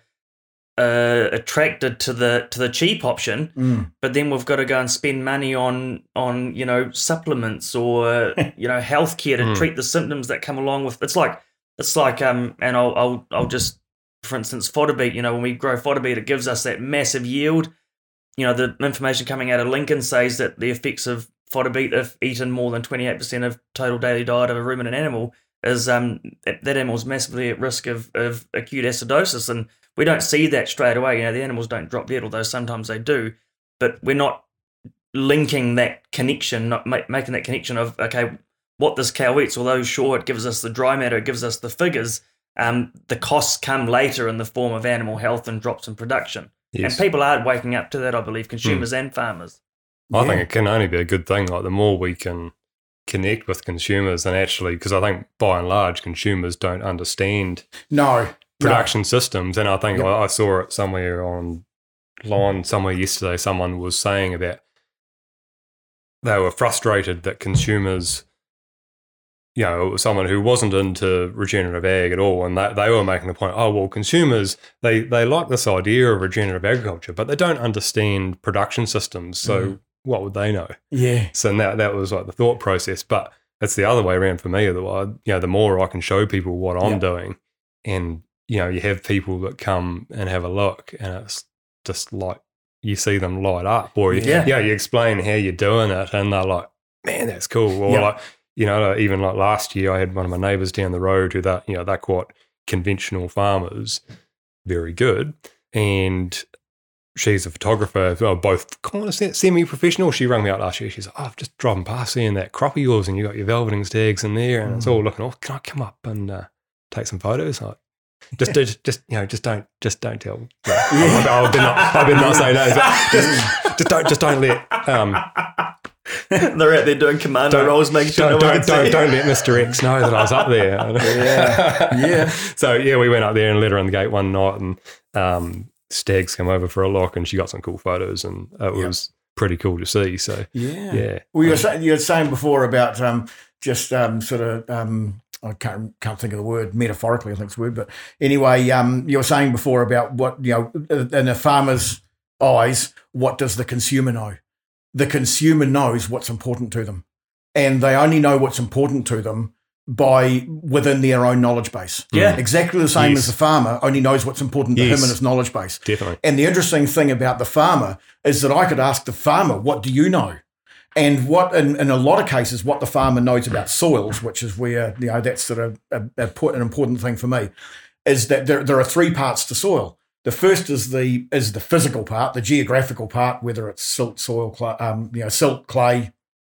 uh, attracted to the to the cheap option. Mm. But then we've got to go and spend money on on you know supplements or [laughs] you know healthcare to Mm. treat the symptoms that come along with. It's like it's like um, and I'll I'll I'll just for instance fodder beet. You know, when we grow fodder beet, it gives us that massive yield. You know, the information coming out of Lincoln says that the effects of fodder beet, if eaten more than twenty eight percent of total daily diet of a ruminant animal, is um that, that animal's massively at risk of of acute acidosis, and we don't see that straight away. You know, the animals don't drop dead, although sometimes they do, but we're not linking that connection, not ma- making that connection of okay, what this cow eats. Although sure, it gives us the dry matter, it gives us the figures. Um, the costs come later in the form of animal health and drops in production, Yes. and people are waking up to that. I believe consumers and farmers. I think it can only be a good thing. Like the more we can connect with consumers and actually, because I think by and large, consumers don't understand No. production systems. And I think Yep. I, I saw it somewhere online somewhere yesterday. Someone was saying about they were frustrated that consumers, you know, it was someone who wasn't into regenerative ag at all, and they, they were making the point, oh well, consumers they they like this idea of regenerative agriculture, but they don't understand production systems. So Mm. What would they know? Yeah. So that that was like the thought process, but that's the other way around for me. Otherwise, uh, you know, the more I can show people what I'm Yeah. doing, and you know, you have people that come and have a look, and it's just like you see them light up, or you, Yeah. yeah, you explain how you're doing it, and they're like, "Man, that's cool." Or Yeah. like, you know, even like last year, I had one of my neighbours down the road who that you know they're quite conventional farmers, very good, and she's a photographer, well, both kind of semi-professional. She rang me out last year. She's like, oh, I've just driven past seeing that crop of yours, and you got your velveting stags in there, and it's Mm. all looking. Oh, can I come up and uh, take some photos? Like, just, just, just, you know, just don't, just don't tell. No. I, I, better not, I not say no. But just, [laughs] just don't, just don't let, um, [laughs] They're out there doing commando Don't- rolls, making sure don't, no don't, don't, don't let Mr. X know that I was up there. [laughs] Yeah. Yeah. So yeah, we went up there and let her on the gate one night, and um, Stags come over for a look, and she got some cool photos, and it Yep. was pretty cool to see. So Yeah. yeah, Well, you were, saying, you were saying before about um, just um, sort of, um, I can't, can't think of the word, metaphorically, I think it's the word. But anyway, um, you were saying before about what, you know, in a farmer's eyes, what does the consumer know? The consumer knows what's important to them. And they only know what's important to them by within their own knowledge base. Yeah. Exactly the same Yes. as the farmer only knows what's important to Yes. him and his knowledge base. definitely. And the interesting thing about the farmer is that I could ask the farmer, what do you know? And what, in, in a lot of cases, what the farmer knows about soils, which is where, you know, that's sort of a, a, put- an important thing for me, is that there, there are three parts to soil. The first is the is the physical part, the geographical part, whether it's silt, soil, cla um, you know, silt, clay,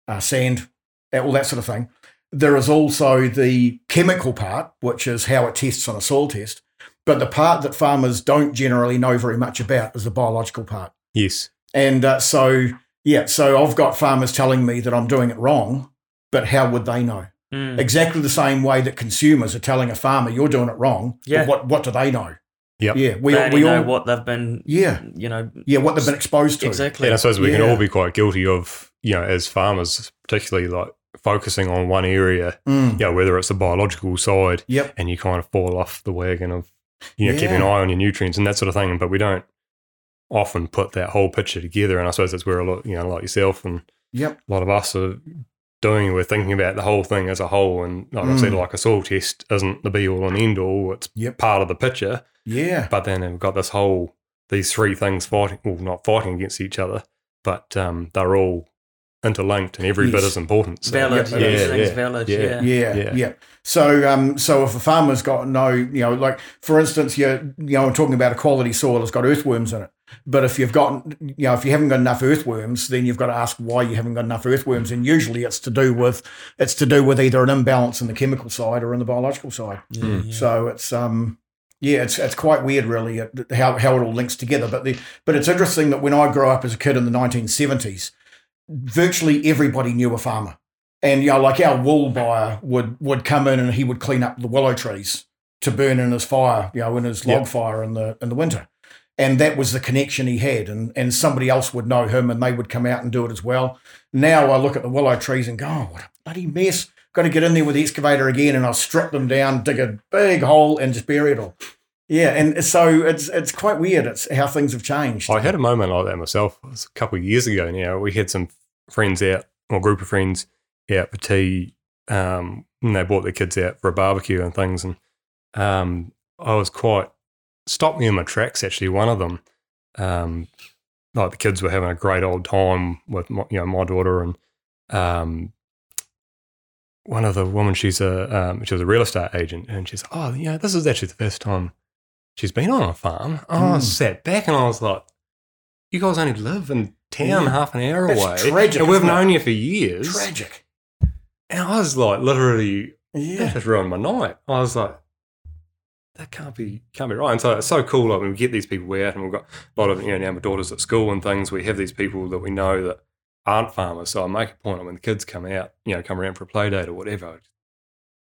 uh, sand, all that sort of thing. There is also the chemical part, which is how it tests on a soil test. But the part that farmers don't generally know very much about is the biological part. Yes. And uh, so, yeah, so I've got farmers telling me that I'm doing it wrong, but how would they know? Mm. Exactly the same way that consumers are telling a farmer you're doing it wrong. Yeah. what what do they know? Yep. Yeah. We They all, we know all what they've been, yeah you know, yeah what they've been exposed to. exactly. And I suppose we can all be quite guilty of, you know, as farmers, particularly like focusing on one area, Mm. you know, whether it's the biological side Yep. and you kind of fall off the wagon of, you know, keeping an eye on your nutrients and that sort of thing. But we don't often put that whole picture together. And I suppose that's where a lot, you know, like yourself and Yep. a lot of us are doing. We're thinking about the whole thing as a whole. And like I said, Mm. like a soil test isn't the be all and end all. It's Yep. part of the picture. Yeah. But then we've got this whole, these three things fighting, well, not fighting against each other, but um, they're all interlinked and every bit Yes. is important. So, valid. Yeah, Yeah, yeah, everything's yeah, valid. yeah. Yeah. Yeah, Yeah. yeah. So, um, so if a farmer's got no, you know, like for instance, you you know, I'm talking about a quality soil that's got earthworms in it. But if you've got, you know, if you haven't got enough earthworms, then you've got to ask why you haven't got enough earthworms. And usually, it's to do with it's to do with either an imbalance in the chemical side or in the biological side. Yeah, Mm. yeah. So it's um yeah, it's it's quite weird really uh, how how it all links together. But the but it's interesting that when I grew up as a kid in the 1970s, virtually everybody knew a farmer, and you know like our wool buyer would would come in and he would clean up the willow trees to burn in his fire, you know, in his log Yep. fire in the in the winter. And that was the connection he had, and, and somebody else would know him, and they would come out and do it as well. Now I look at the willow trees and go, oh, what a bloody mess! Got to get in there with the excavator again, and I'll strip them down, dig a big hole, and just bury it all. Yeah, and so it's it's quite weird. It's how things have changed. I had a moment like that myself. It was a couple of years ago now. We had some friends out, or a group of friends out for tea, um, and they brought their kids out for a barbecue and things. And um, I was quite stopped me in my tracks. Actually, one of them, um, like the kids were having a great old time with my, you know my daughter and um, one of the women. She's a um, she was a real estate agent, and she's oh yeah, this is actually the first time she's been on a farm. Oh, I Mm. sat back and I was like, you guys only live in town Yeah. half an hour That's away. tragic, and we've isn't it? known you for years. Tragic. And I was like, literally, yeah. that just ruined my night. I was like, that can't be can't be right. And so it's so cool. Like when we get these people out, and we've got a lot of you know now my daughter's at school and things. We have these people that we know that aren't farmers. So I make a point of when the kids come out, you know, come around for a play date or whatever, I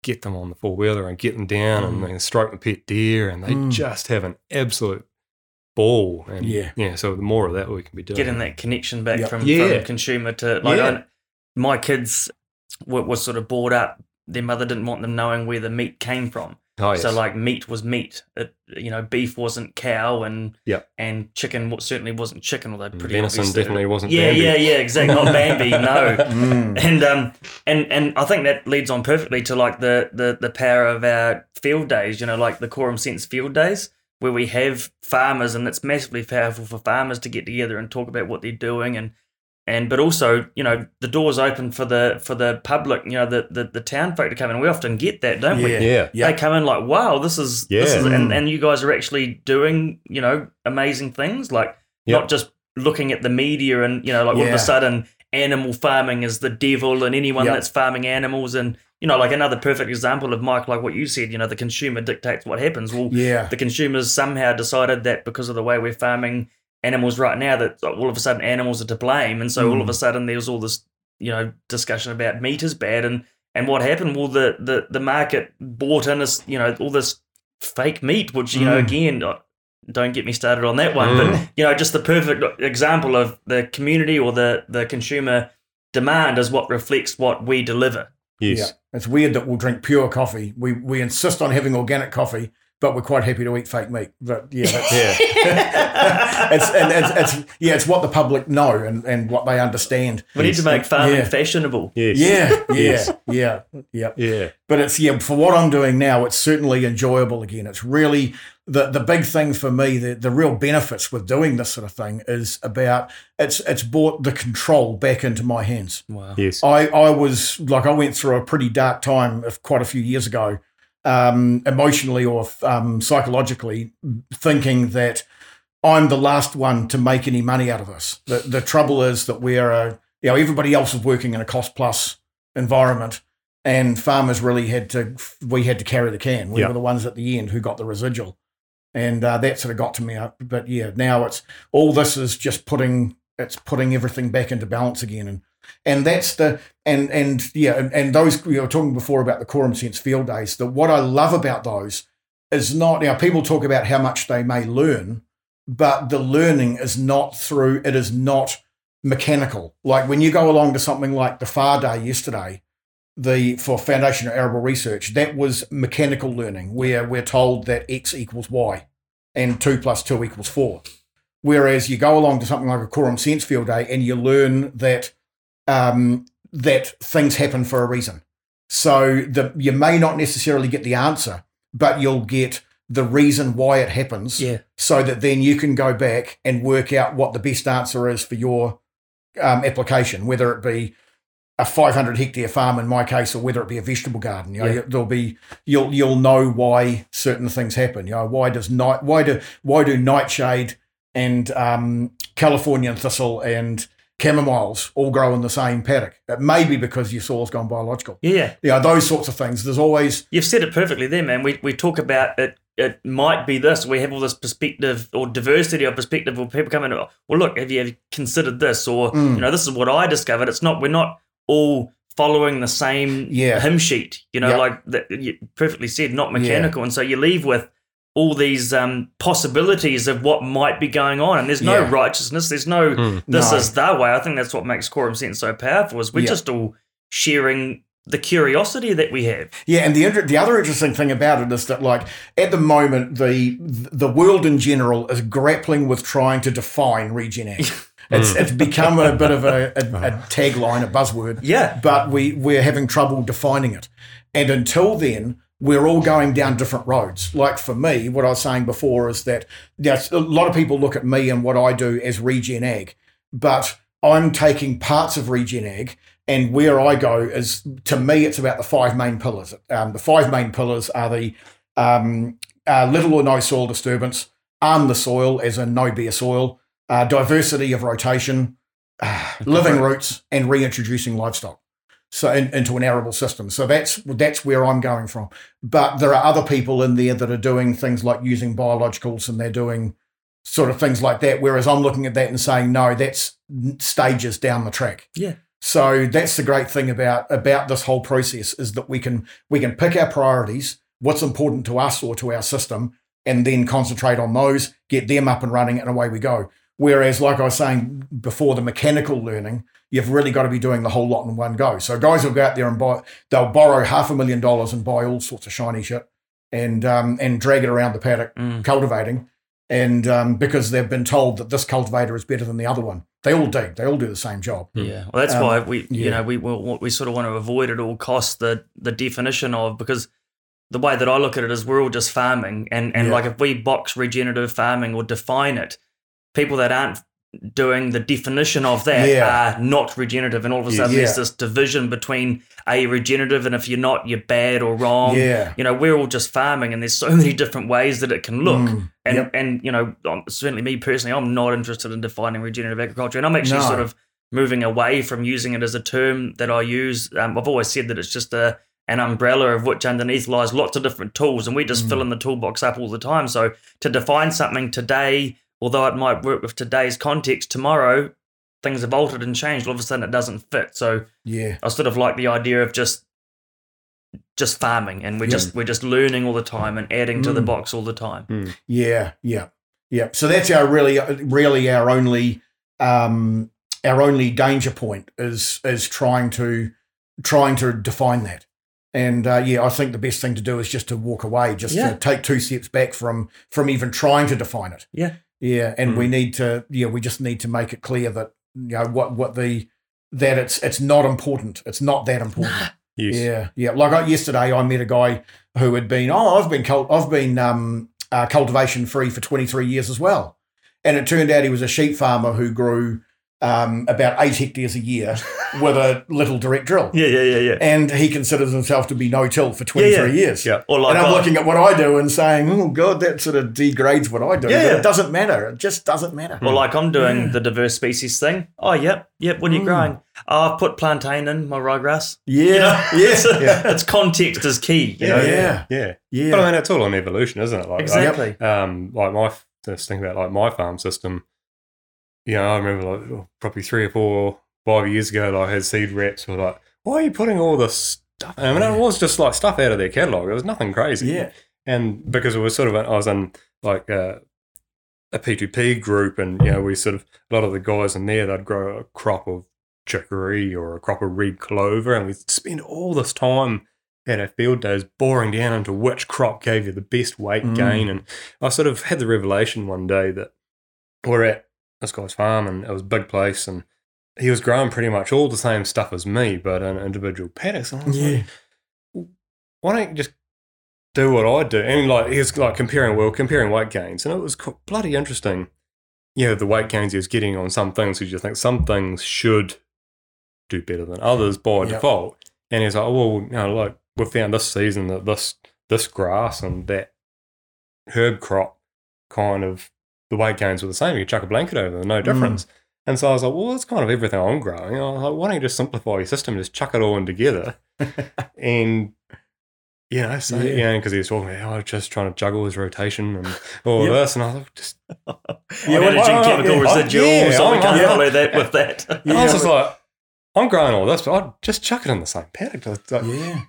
get them on the four wheeler and get them down and Mm. they stroke the pet deer and they Mm. just have an absolute ball. And Yeah. yeah. So the more of that we can be doing. getting that connection back Yep. from, Yeah. from consumer to like Yeah. I, my kids were, were sort of brought up their mother didn't want them knowing where the meat came from Oh, yes. so like meat was meat it, you know beef wasn't cow and Yep. and chicken certainly wasn't chicken although pretty venison obvious that- definitely wasn't. yeah Bambi. yeah yeah exactly not Bambi no [laughs] Mm. and um and and I think that leads on perfectly to like the the the power of our field days. You know, like the Quorum Sense field days, where we have farmers, and it's massively powerful for farmers to get together and talk about what they're doing, and and but also you know the doors open for the for the public. You know, the the, the town folk to come in. We often get that, don't we? Yeah. Yeah. Yeah. They come in like, wow, this is this Yeah. is, and, and you guys are actually doing you know amazing things, like Yep. not just looking at the media and you know like all of a sudden animal farming is the devil and anyone Yep. that's farming animals and you know like another perfect example of Mike like what you said you know the consumer dictates what happens well Yeah. the consumers somehow decided that because of the way we're farming animals right now that all of a sudden animals are to blame and so all of a sudden there's all this you know discussion about meat is bad and and what happened well the the, the market bought in this you know all this fake meat which you know Mm. again uh, don't get me started on that one but Mm. you know just the perfect example of the community or the the consumer demand is what reflects what we deliver Yes. Yeah. It's weird that we'll drink pure coffee. We we insist on having organic coffee, but we're quite happy to eat fake meat. But yeah, that's, Yeah. [laughs] it's and it's, it's yeah, it's what the public know and, and what they understand. we need to make farming Yeah. fashionable Yes. Yeah, yeah, [laughs] Yes. yeah, yeah. Yeah. But it's yeah, for what I'm doing now, it's certainly enjoyable again. It's really the the big thing for me, the, the real benefits with doing this sort of thing is about it's it's brought the control back into my hands. wow Yes. I, I was like I went through a pretty dark time of quite a few years ago, um, emotionally or um, psychologically, thinking that I'm the last one to make any money out of this. The the trouble is that we're a, you know everybody else is working in a cost plus environment, and farmers really had to we had to carry the can. We Yeah. were the ones at the end who got the residual, and uh, that sort of got to me. Up. But yeah, now it's all this is just putting it's putting everything back into balance again, and and that's the and and yeah, and, and those we were talking before about the quorum sense field days. That what I love about those is not now people talk about how much they may learn, but the learning is not through it is not mechanical. Like when you go along to something like the FAR Day yesterday, the for Foundation of Arable Research, that was mechanical learning, where we're told that X equals Y and two plus two equals four. Whereas you go along to something like a Quorum Sense Field Day and you learn that um, that things happen for a reason. So the you may not necessarily get the answer, but you'll get the reason why it happens yeah so that then you can go back and work out what the best answer is for your um, application, whether it be a 500 hectare farm in my case, or whether it be a vegetable garden. You know, Yeah. there'll be you'll you'll know why certain things happen. You know, why does night why do why do nightshade and um, Californian thistle and chamomiles all grow in the same paddock? It may be because your soil's gone biological. yeah You know, those sorts of things. There's always You've said it perfectly there, man. We, we talk about it. It might be this. We have all this perspective or diversity of perspective. Where people come in. Well, look, have you, have you considered this? Or Mm. you know, this is what I discovered. It's not. We're not all following the same Yeah. hymn sheet. You know, Yep. like that. You perfectly said, not mechanical. And so you leave with all these um, possibilities of what might be going on. And there's no Yeah. righteousness. There's no. Mm. This No. is the way. I think that's what makes quorum sense so powerful. Is we're Yeah. just all sharing the curiosity that we have. Yeah, and the inter- the other interesting thing about it is that like at the moment the the world in general is grappling with trying to define regen ag. [laughs] It's it's become a bit of a, a, [laughs] a tagline, a buzzword. Yeah. But we we're having trouble defining it, and until then. We're all going down different roads. Like for me, what I was saying before is that yes, a lot of people look at me and what I do as regen ag, but I'm taking parts of regen ag and where I go is to me it's about the five main pillars. Um, the five main pillars are the um, uh, little or no soil disturbance, arm the soil as in no bare soil, uh, diversity of rotation, uh, living roots, and reintroducing livestock. So in, into an arable system. So that's that's where I'm going from. But there are other people in there that are doing things like using biologicals and they're doing sort of things like that. Whereas I'm looking at that and saying, no, that's stages down the track. Yeah. So that's the great thing about about this whole process is that we can we can pick our priorities, what's important to us or to our system, and then concentrate on those, get them up and running, and away we go. Whereas, like I was saying before, the mechanical learning, you've really got to be doing the whole lot in one go. So guys will go out there and buy, they'll borrow half a million dollars and buy all sorts of shiny shit and um, and drag it around the paddock Mm. cultivating, and um, because they've been told that this cultivator is better than the other one, they all do. They all do the same job. Yeah, well, that's Um, why we, you yeah. know, we we we sort of want to avoid at all costs the the definition of because the way that I look at it is we're all just farming, and and Yeah. like if we box regenerative farming or define it, people that aren't doing the definition of that Yeah. are not regenerative, and all of a sudden Yeah. there's this division between are you regenerative, and if you're not, you're bad or wrong. yeah. You know, we're all just farming, and there's so many different ways that it can look. Mm, And yep. and you know, um, certainly me personally, I'm not interested in defining regenerative agriculture, and I'm actually No. sort of moving away from using it as a term that I use. Um, I've always said that it's just a an umbrella of which underneath lies lots of different tools, and we just Mm. fill in the toolbox up all the time. So to define something today, although it might work with today's context, tomorrow things have altered and changed. All of a sudden, it doesn't fit. So Yeah. I sort of like the idea of just just farming, and we're Yeah. just we're just learning all the time and adding to the Mm. box all the time. Yeah, yeah, yeah. So that's our really, really our only, um, our only danger point is is trying to trying to define that. And uh, yeah, I think the best thing to do is just to walk away, just Yeah. to take two steps back from from even trying to define it. Yeah. Yeah. And we need to, yeah, we just need to make it clear that you know what what the that it's it's not important. It's not that [laughs] important. Yes. Yeah, yeah. Like I, yesterday, I met a guy who had been, oh, I've been, cult- I've been um, uh, cultivation free for 23 years as well, and it turned out he was a sheep farmer who grew um, about eight hectares a year [laughs] with a little direct drill, Yeah, yeah, yeah, yeah. and he considers himself to be no till for 23 Yeah, yeah. years. Yeah. Or like and I'm I- looking at what I do and saying, oh god, that sort of degrades what I do. Yeah, But yeah. it doesn't matter. It just doesn't matter. Well, like I'm doing Yeah. the diverse species thing. Oh, yep, yep. What are you Mm. growing? Oh, I've put plantain in my ryegrass. yeah, You know? yeah, [laughs] it's, it's context is key. You know? Yeah. Yeah. yeah. But I mean, it's all on evolution, isn't it? Like, Exactly. um, like my just think about like my farm system. You know, I remember like oh, probably three or four, five years ago, like, I had seed reps were like, "Why are you putting all this stuff?" I mean, it was just like stuff out of their catalog. It was nothing crazy. Yeah. and because it was sort of, I was in like uh, a P2P group, and you know, we sort of a lot of the guys in there they'd grow a crop of chicory or a crop of red clover, and we'd spend all this time at our field days boring down into which crop gave you the best weight Mm. gain. And I sort of had the revelation one day that we're at this guy's farm, and it was a big place, and he was growing pretty much all the same stuff as me, but in individual paddocks. And I was like, Yeah. why don't you just do what I do? And like he was like comparing, well, comparing weight gains, and it was bloody interesting. Yeah, the weight gains he was getting on some things, because you think some things should do better than others by Yep. default. And he's like, oh, well, you know, like we found this season that this this grass and that herb crop kind of the weight gains were the same. You chuck a blanket over them, no mm. difference. And so I was like, well, that's kind of everything I'm growing. I was like, why don't you just simplify your system, and just chuck it all in together, [laughs] and you know, so Yeah. you know, because he was talking about, oh, just trying to juggle his rotation and all Yep. this, and I was like, just [laughs] Yeah, Yeah, well, managing well, chemical yeah, residuals, yeah, so we I'm- can't yeah. follow that with that. I was just like, I'm growing all this, but I'd just chuck it in the same paddock. Like, Yeah.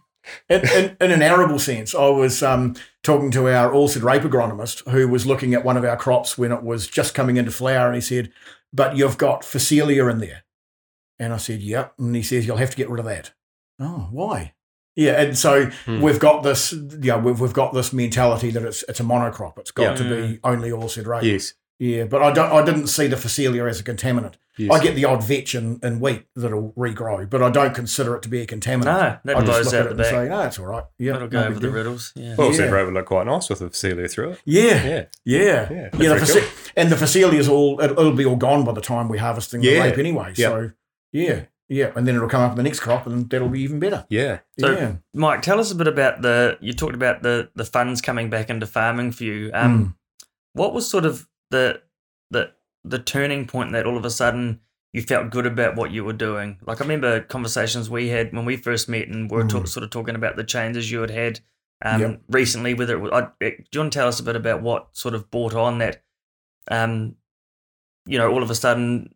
In, in, in an arable sense, I was um, talking to our oilseed rape agronomist who was looking at one of our crops when it was just coming into flower, and he said, "But you've got Phacelia in there," and I said, "Yep," and he says, "You'll have to get rid of that." Oh, why? Yeah, and so Hmm. we've got this, yeah, we've, we've got this mentality that it's it's a monocrop. It's got Yeah. to be only oilseed rape. yes, Yeah, but I don't. I didn't see the Phacelia as a contaminant. Yes. I get the odd vetch and, in wheat that'll regrow, but I don't consider it to be a contaminant. No, that I just look out at the it and back. say, no, it's all right. Yeah, it'll go big over the riddles. Yeah. well, Yeah. Sid Raven looked quite nice with Phacelia through it. Yeah, Yeah, yeah, yeah. yeah. the very faci- cool. and the Phacelia all it, it'll be all gone by the time we're harvesting the Yeah. rape anyway. Yeah. So yeah, yeah, and then it'll come up in the next crop, and that'll be even better. Yeah. So- yeah, Mike, tell us a bit about the. You talked about the the funds coming back into farming for you. Um, Mm. what was sort of the the turning point that all of a sudden you felt good about what you were doing? Like I remember conversations we had when we first met, and we were talk, Mm. sort of talking about the changes you had had um, Yep. recently. Whether it was, I, do you want to tell us a bit about what sort of brought on that? Um, you know, all of a sudden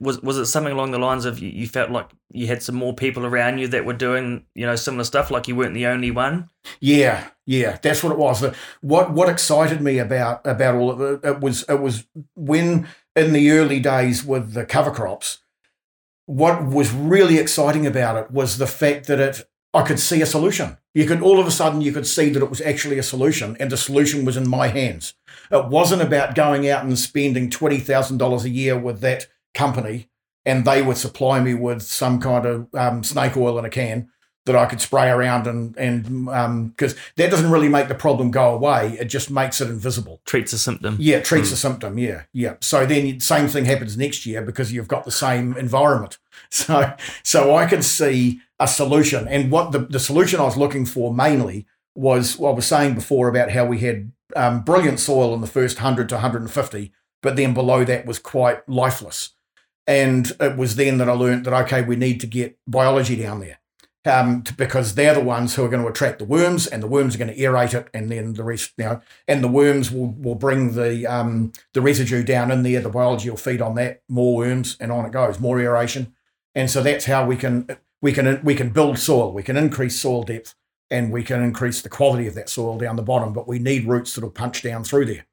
was was it something along the lines of you, you felt like you had some more people around you that were doing you know similar stuff, like you weren't the only one? Yeah, yeah, that's what it was. What what excited me about about all of it, it was it was when in the early days with the cover crops. What was really exciting about it was the fact that it I could see a solution. You could all of a sudden you could see that it was actually a solution, and the solution was in my hands. It wasn't about going out and spending twenty thousand dollars a year with that company, and they would supply me with some kind of um, snake oil in a can that I could spray around and and because um, that doesn't really make the problem go away. It just makes it invisible. Treats a symptom. Yeah, treats mm. a symptom. Yeah, yeah. So then same thing happens next year because you've got the same environment. [laughs] So so I can see a solution, and what the the solution I was looking for mainly was what I was saying before about how we had um, brilliant soil in the first hundred to 150, but then below that was quite lifeless. And it was then that I learned that okay, we need to get biology down there um, to, because they're the ones who are going to attract the worms, and the worms are going to aerate it, and then the rest, you know, and the worms will will bring the um, the residue down in there. The biology will feed on that, more worms, and on it goes, more aeration, and so that's how we can we can we can build soil, we can increase soil depth, and we can increase the quality of that soil down the bottom. But we need roots that'll punch down through there.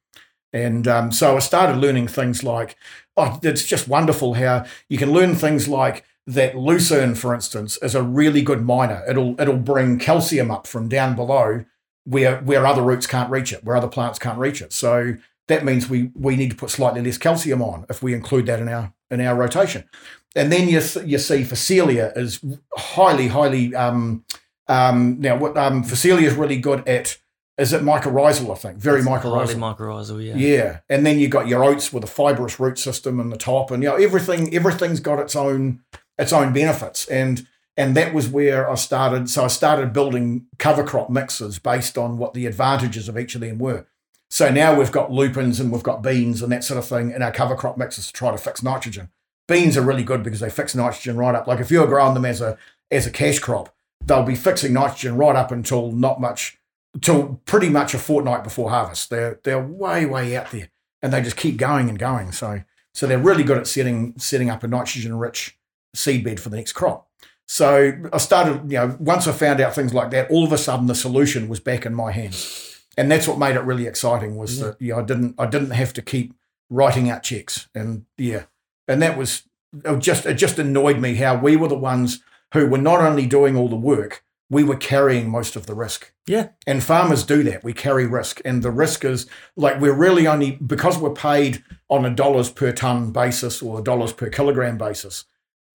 And um, so I started learning things like, oh, it's just wonderful how you can learn things like that lucerne, for instance, is a really good miner. It'll it'll bring calcium up from down below where where other roots can't reach it, where other plants can't reach it. So that means we we need to put slightly less calcium on if we include that in our in our rotation. And then you you see Phacelia is highly highly um, um, now what um, Phacelia is really good at is it mycorrhizal, I think. Very That's mycorrhizal. mycorrhizal, yeah. Yeah. And then you got your oats with a fibrous root system in the top and you know everything everything's got its own its own benefits. And and that was where I started. So I started building cover crop mixes based on what the advantages of each of them were. So now we've got lupins and we've got beans and that sort of thing in our cover crop mixes to try to fix nitrogen. Beans are really good because they fix nitrogen right up. Like if you're growing them as a as a cash crop, they'll be fixing nitrogen right up until not much, till pretty much a fortnight before harvest. They're they're way way out there, and they just keep going and going. So so they're really good at setting setting up a nitrogen rich seedbed for the next crop. So I started, you know, once I found out things like that, all of a sudden the solution was back in my hands, and that's what made it really exciting. Was yeah. that yeah, I didn't I didn't have to keep writing out checks, and yeah, and that was it just it just annoyed me how we were the ones who were not only doing all the work, we were carrying most of the risk. Yeah. And farmers do that. We carry risk. And the risk is like we're really only because we're paid on a dollars per ton basis or a dollars per kilogram basis,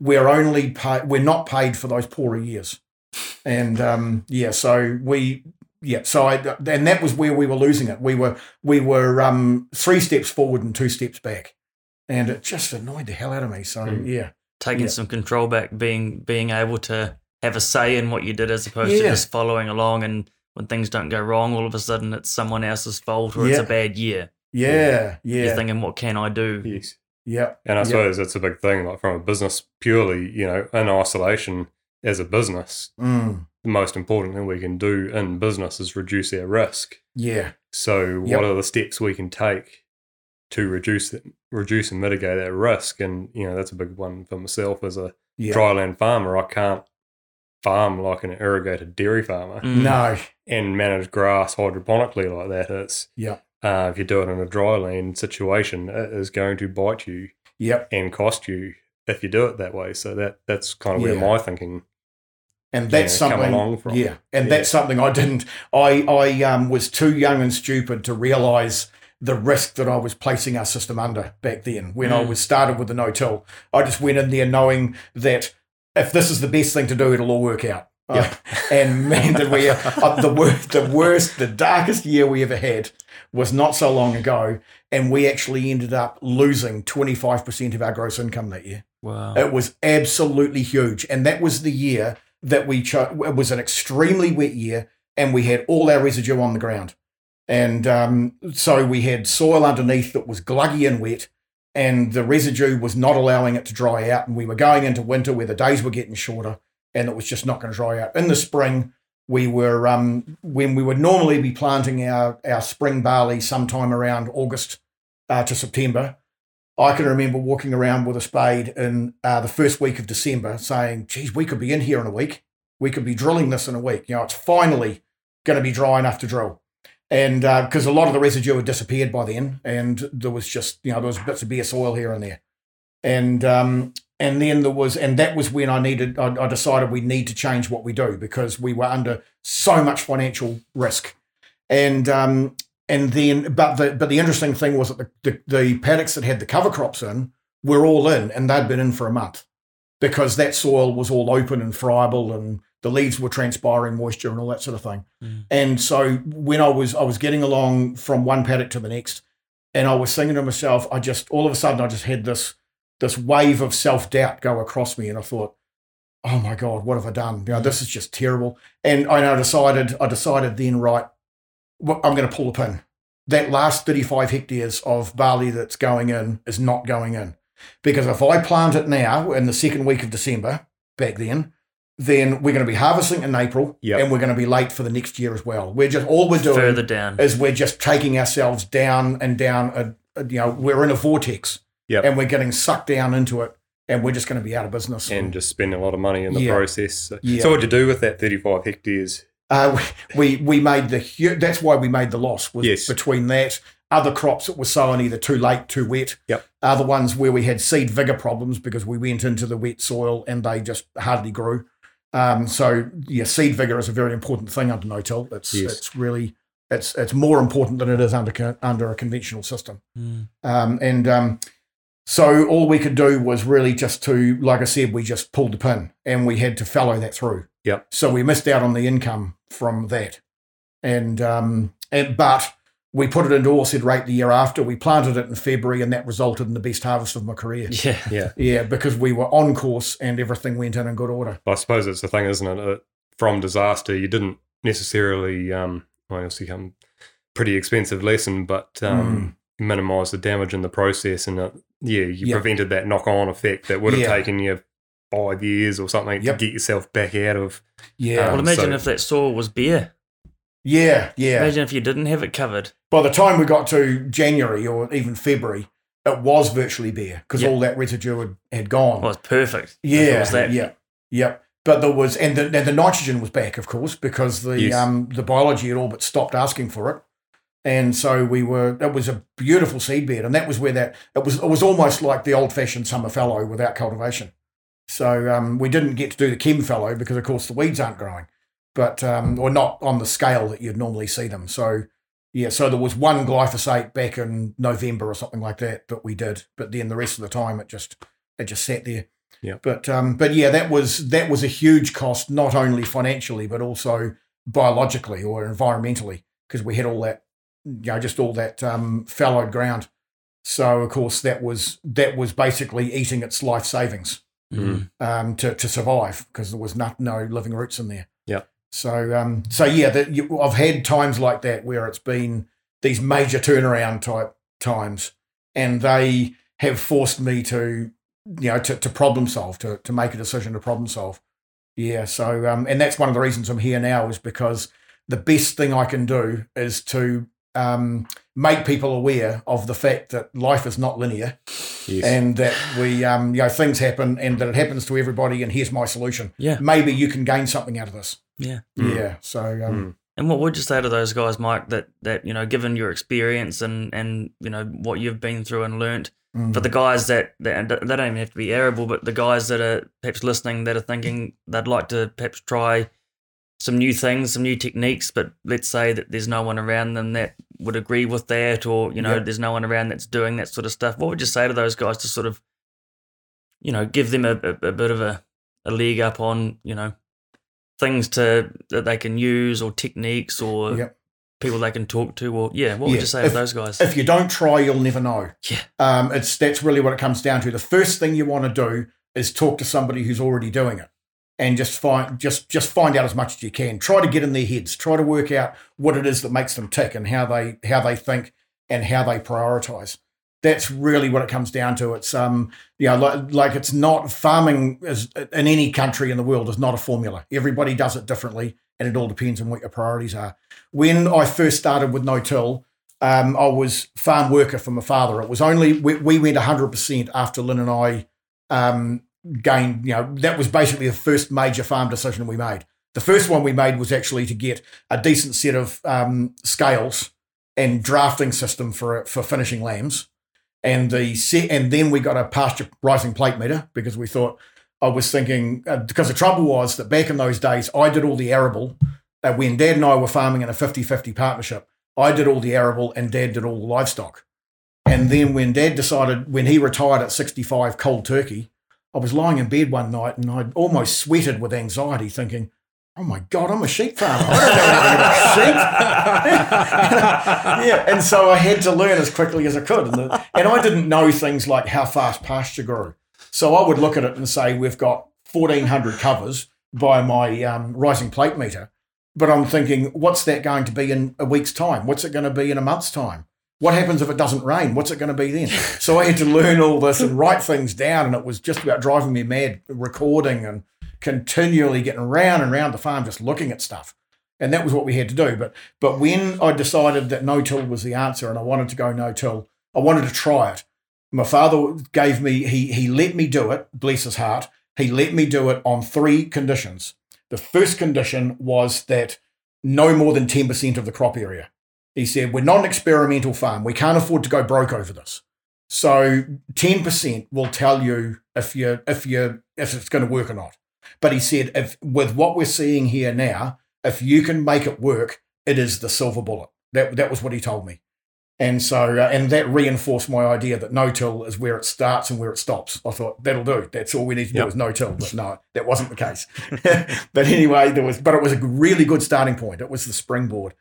we're only paid, we're not paid for those poorer years. And um, yeah, so we, yeah, so I, and that was where we were losing it. We were, we were um, three steps forward and two steps back. And it just annoyed the hell out of me. So mm. yeah. Taking yeah. some control back, being, being able to have a say in what you did as opposed yeah. to just following along and when things don't go wrong, all of a sudden it's someone else's fault or yeah. it's a bad year. Yeah, yeah. You're thinking, what can I do? Yes. Yeah. And I yep. suppose that's a big thing, like from a business purely, you know, in isolation as a business, mm. the most important thing we can do in business is reduce our risk. Yeah. So yep. what are the steps we can take to reduce it, reduce and mitigate that risk? And, you know, that's a big one for myself as a yep. dryland farmer. I can't farm like an irrigated dairy farmer. Mm. No. And manage grass hydroponically like that. It's yeah uh, if you do it in a dry land situation, it is going to bite you yep. and cost you if you do it that way. So that that's kind of where my thinking and that's yeah, something yeah and yeah. that's something i didn't i i um, was too young and stupid to realize the risk that i was placing our system under back then when mm. i was started with the no-till i just went in there knowing that if this is the best thing to do it'll all work out yeah. Uh, and man did we uh, the worst the worst the darkest year we ever had was not so long ago, and we actually ended up losing 25% of our gross income that year. Wow. It was absolutely huge. And that was the year that we chose. It was an extremely wet year, and we had all our residue on the ground. And um, so we had soil underneath that was gluggy and wet, and the residue was not allowing it to dry out. And we were going into winter where the days were getting shorter, and it was just not going to dry out. In the spring, we were um, when we would normally be planting our our spring barley sometime around August uh, to September. I can remember walking around with a spade in uh, the first week of December saying, geez, we could be in here in a week. We could be drilling this in a week. You know, it's finally going to be dry enough to drill. And because uh, a lot of the residue had disappeared by then, and there was just, you know, there was bits of bare soil here and there. And um, and then there was, and that was when I needed, I, I decided we need to change what we do because we were under so much financial risk. And um, and then but the but the interesting thing was that the, the, the paddocks that had the cover crops in were all in and they'd been in for a month because that soil was all open and friable and the leaves were transpiring moisture and all that sort of thing. Mm. And so when I was I was getting along from one paddock to the next, and I was thinking to myself, I just all of a sudden I just had this this wave of self doubt go across me, and I thought, oh my god, what have I done? You know, this is just terrible. And I decided I decided then right, I'm going to pull the pin. That last 35 hectares of barley that's going in is not going in. Because if I plant it now in the second week of December, back then, then we're going to be harvesting in April yep. and we're going to be late for the next year as well. We're just, all we're doing further down is we're just taking ourselves down and down. A, a, you know, we're in a vortex yep. and we're getting sucked down into it and we're just going to be out of business. And just spending a lot of money in the yeah. process. So, yeah. so what'd you do with that 35 hectares? Uh, [laughs] we we made the that's why we made the loss was yes. between that other crops that were sown either too late, too wet. Yep. Other ones where we had seed vigor problems because we went into the wet soil and they just hardly grew. Um, so yeah, seed vigor is a very important thing under no-till. It's yes. it's really it's it's more important than it is under under a conventional system. Mm. Um, and um, so all we could do was really just to, like I said, we just pulled the pin and we had to follow that through. Yep. So we missed out on the income from that. And, um, and but we put it into oilseed rape the year after. We planted it in February, and that resulted in the best harvest of my career. Yeah, yeah, yeah, because we were on course and everything went in in good order. I suppose it's the thing, isn't it? Uh, from disaster, you didn't necessarily. Um, well, it's become pretty expensive lesson, but um, mm. minimise the damage in the process, and uh, yeah, you yep. prevented that knock-on effect that would have yeah. taken you five years or something yep. to get yourself back out of. Yeah. Um, well, imagine so, if that soil was bare. Yeah, yeah. Imagine if you didn't have it covered. By the time we got to January or even February, it was virtually bare because yep. all that residue had, had gone. Well, it's perfect. Yeah, was that. yeah, yeah. But there was, and the, and the nitrogen was back, of course, because the yes. um the biology had all but stopped asking for it, and so we were. It was a beautiful seed bed, and that was where that it was. It was almost like the old fashioned summer fallow without cultivation. So um, we didn't get to do the chem fallow because, of course, the weeds aren't growing, but um, or not on the scale that you'd normally see them. So yeah, so there was one glyphosate back in November or something like that that we did, but then the rest of the time it just it just sat there. Yeah. But um, but yeah, that was that was a huge cost, not only financially but also biologically or environmentally, because we had all that, you know, just all that um, fallowed ground. So of course that was that was basically eating its life savings mm. um, to, to survive because there was not, no living roots in there. So um, so yeah, that you, I've had times like that where it's been these major turnaround type times, and they have forced me to you know to, to problem solve to to make a decision to problem solve. Yeah. So um, and that's one of the reasons I'm here now is because the best thing I can do is to um, make people aware of the fact that life is not linear yes. and that we um, you know things happen and that it happens to everybody and here's my solution yeah maybe you can gain something out of this yeah mm. yeah so um, mm. and what would you say to those guys mike that that you know given your experience and and you know what you've been through and learnt mm. for the guys that, that they don't even have to be arable but the guys that are perhaps listening that are thinking they'd like to perhaps try some new things, some new techniques, but let's say that there's no one around them that would agree with that, or you know, yep. there's no one around that's doing that sort of stuff. What would you say to those guys to sort of, you know, give them a, a, a bit of a, a leg up on, you know, things to that they can use or techniques or yep. people they can talk to, or yeah, what yeah. would you say if, to those guys? If you don't try, you'll never know. Yeah, um, it's that's really what it comes down to. The first thing you want to do is talk to somebody who's already doing it and just find just just find out as much as you can. Try to get in their heads. Try to work out what it is that makes them tick and how they how they think and how they prioritize. That's really what it comes down to. It's um you know like, like it's not farming is in any country in the world is not a formula. Everybody does it differently and it all depends on what your priorities are. When I first started with no till, um, I was farm worker for my father. It was only we, we went 100% after Lynn and I um, gained. You know, that was basically the first major farm decision we made. The first one we made was actually to get a decent set of um, scales and drafting system for for finishing lambs, and the set, and then we got a pasture rising plate meter because we thought I was thinking uh, because the trouble was that back in those days I did all the arable. Uh, when Dad and I were farming in a 50-50 partnership, I did all the arable and Dad did all the livestock. And then when Dad decided, when he retired at 65 cold turkey, I was lying in bed one night and I almost sweated with anxiety, thinking, oh my God, I'm a sheep farmer. I don't know about sheep. [laughs] yeah, and so I had to learn as quickly as I could. And, the, and I didn't know things like how fast pasture grew. So I would look at it and say, we've got 1,400 covers by my um, rising plate meter. But I'm thinking, what's that going to be in a week's time? What's it going to be in a month's time? What happens if it doesn't rain? What's it going to be then? So I had to learn all this and write things down, and it was just about driving me mad recording and continually getting round and round the farm just looking at stuff. And that was what we had to do. But but when I decided that no till was the answer and I wanted to go no till, I wanted to try it. My father gave me he he let me do it, bless his heart. He let me do it on three conditions. The first condition was that no more than 10% of the crop area. He said, We're not an experimental farm. We can't afford to go broke over this. So 10% will tell you if you if you if it's going to work or not. But he said, if with what we're seeing here now, if you can make it work, it is the silver bullet. That that was what he told me. And so, uh, and that reinforced my idea that no till is where it starts and where it stops. I thought that'll do. That's all we need to do Yep. is no till. But no, that wasn't the case. [laughs] [laughs] but anyway, there was, but it was a really good starting point. It was the springboard.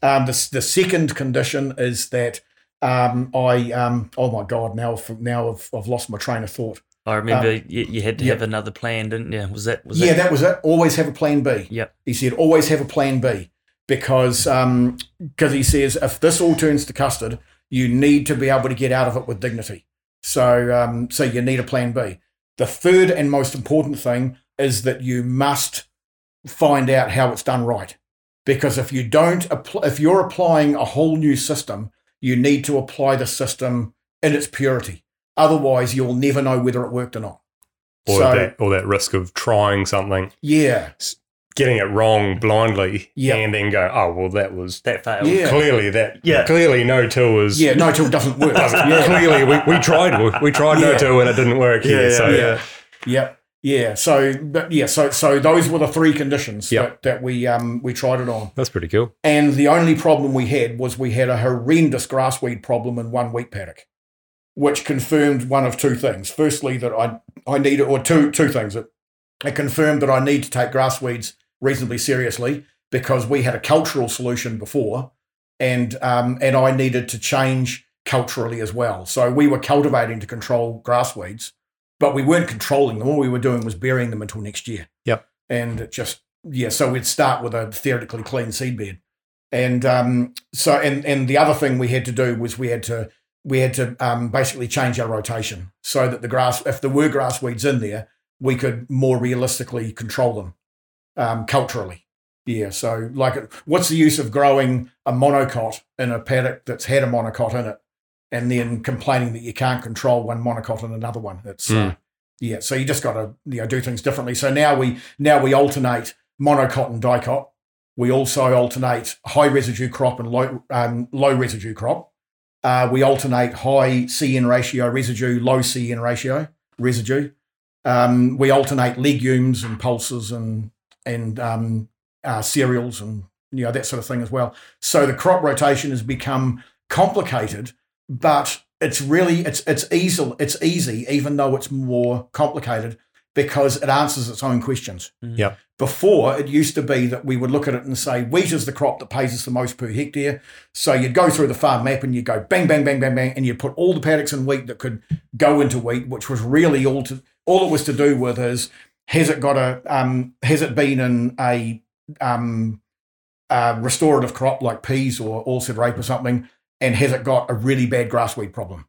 Um, the the second condition is that um, I um, oh my god, now now I've, I've lost my train of thought. I remember you, you had to yeah. have another plan, didn't you? Was that was yeah, that? that was it. Always have a plan B. Yep. He said, always have a plan B because because he says if this all turns to custard, you need to be able to get out of it with dignity. So um, so you need a plan B. The third and most important thing is that you must find out how it's done right. Because if you don't, if you're applying a whole new system, you need to apply the system in its purity. Otherwise, you'll never know whether it worked or not. or So- that or that risk of trying something, Yeah, getting it wrong blindly, Yeah. and then go, oh well, that was that failed. Yeah. clearly that Yeah. clearly no till was yeah. No, till doesn't work. [laughs] yeah. clearly we, we tried we, we tried no Yeah. till and it didn't work Yeah, here. yeah, so yeah, yeah, yeah. So, but yeah, so so those were the three conditions Yep. that, that we um we tried it on, that's pretty cool. and the only problem we had was we had a horrendous grassweed problem in one wheat paddock, which confirmed one of two things. Firstly, that I I needed, or two two things. It, it confirmed that I need to take grass weeds reasonably seriously because we had a cultural solution before, and um and I needed to change culturally as well. So we were cultivating to control grass weeds, but we weren't controlling them. All we were doing was burying them until next year. Yep. And it just yeah, so we'd start with a theoretically clean seedbed. And um, so, and and the other thing we had to do was we had to we had to um, basically change our rotation so that the grass, if there were grass weeds in there, we could more realistically control them um, culturally. Yeah. So, like, what's the use of growing a monocot in a paddock that's had a monocot in it, and then complaining that you can't control one monocot and another one? It's uh, yeah. So you just got to you know do things differently. So now we now we alternate monocot and dicot. We also alternate high residue crop and low um, low residue crop. Uh, we alternate high CN ratio residue, low CN ratio residue. Um, we alternate legumes and pulses and and um, uh, cereals and you know that sort of thing as well. So the crop rotation has become complicated, but it's really it's it's easy it's easy even though it's more complicated because it answers its own questions. Yep. Before it used to be that we would look at it and say wheat is the crop that pays us the most per hectare. So you'd go through the farm map and you'd go bang bang bang bang bang and you'd put all the paddocks in wheat that could go into wheat, which was really all to all it was to do with is has it got a um, has it been in a um, uh, restorative crop like peas or oilseed rape or something, and has it got a really bad grassweed problem?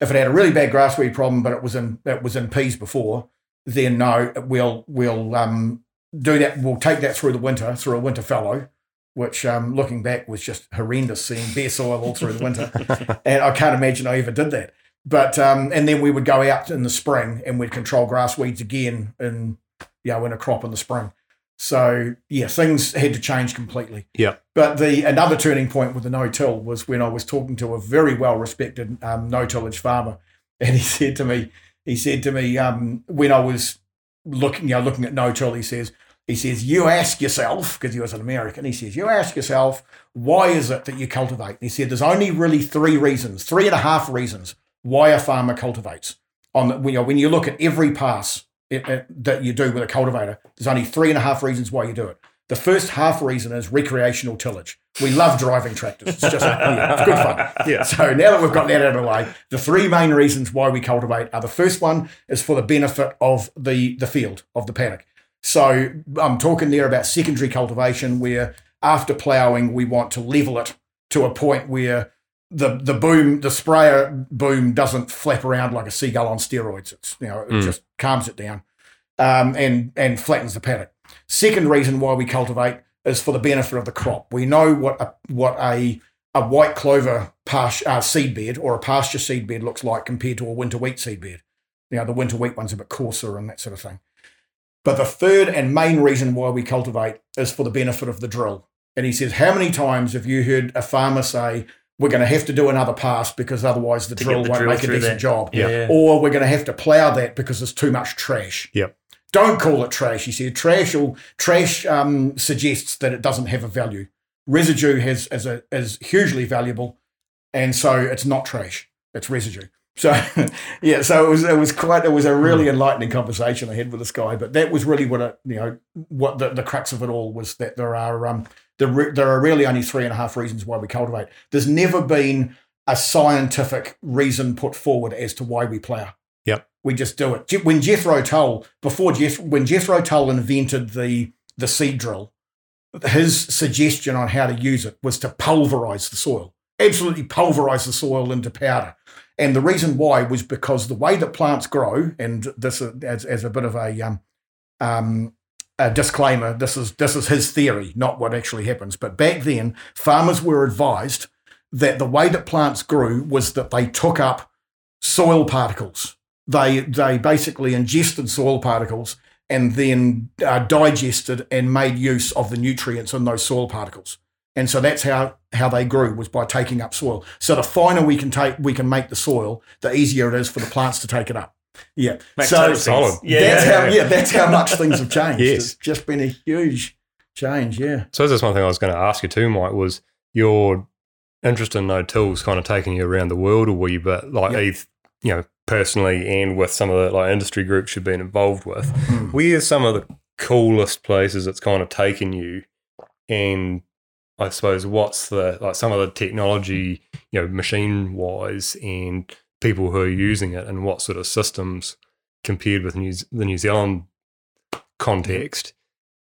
If it had a really bad grassweed problem, but it was in it was in peas before, then no, we'll we'll um, do that. We'll take that through the winter through a winter fallow. which um, looking back was just horrendous seeing bare soil all through the winter. [laughs] and I can't imagine I ever did that. But um, and then we would go out in the spring and we'd control grass weeds again and you know in a crop in the spring. So yeah, things had to change completely. Yeah. But the another turning point with the no-till was when I was talking to a very well-respected um, no-tillage farmer, and he said to me, he said to me um, when I was looking, you know, looking at no-till, he says, he says, you ask yourself, because he was an American, he says, you ask yourself, why is it that you cultivate? And he said, there's only really three reasons, three and a half reasons why a farmer cultivates. On the, you know, when you look at every pass it, it, that you do with a cultivator, there's only three and a half reasons why you do it. The first half reason is recreational tillage. We love driving tractors. It's just yeah, it's good fun. Yeah. [laughs] So now that we've got that out of the way, the three main reasons why we cultivate are the first one is for the benefit of the the field of the paddock. So I'm talking there about secondary cultivation where after ploughing we want to level it to a point where the the boom the sprayer boom doesn't flap around like a seagull on steroids. It's you know it Mm. just calms it down um, and and flattens the paddock. Second reason why we cultivate is for the benefit of the crop. We know what a what a a white clover pasture, uh, seed bed or a pasture seed bed looks like compared to a winter wheat seed bed. You know, the winter wheat one's a bit coarser and that sort of thing. But the third and main reason why we cultivate is for the benefit of the drill. And he says, How many times have you heard a farmer say, We're going to have to do another pass because otherwise the drill the won't drill make a decent that. job? Yeah. Or we're going to have to plough that because there's too much trash. Yep. Don't call it trash. He said trash will, trash um, suggests that it doesn't have a value. Residue has is a is hugely valuable, and so it's not trash. It's residue. So [laughs] yeah, so it was it was quite it was a really enlightening conversation I had with this guy. But that was really what it you know what the, the crux of it all was that there are um there there are really only three and a half reasons why we cultivate. There's never been a scientific reason put forward as to why we plough. We just do it. When Jethro Tull before Jeff when Jethro Tull invented the the seed drill, his suggestion on how to use it was to pulverize the soil, absolutely pulverize the soil into powder. And the reason why was because the way that plants grow, and this is as, as a bit of a um, um, a disclaimer, this is this is his theory, not what actually happens. But back then, farmers were advised that the way that plants grew was that they took up soil particles. They they basically ingested soil particles and then uh, digested and made use of the nutrients in those soil particles. And so that's how how they grew was by taking up soil. So the finer we can take we can make the soil, the easier it is for the plants to take it up. Yeah. Makes so solid. Yeah, that's yeah, how yeah. yeah, that's how much things have changed. Yes. It's just been a huge change, yeah. So that's one thing I was going to ask you too, Mike, was your interest in no tills kind of taking you around the world a wee bit, like Yep. you know, personally and with some of the like industry groups you've been involved with. Hmm. Where's some of the coolest places it's kind of taken you? And I suppose what's the like some of the technology, you know, machine wise and people who are using it and what sort of systems compared with New, the New Zealand context.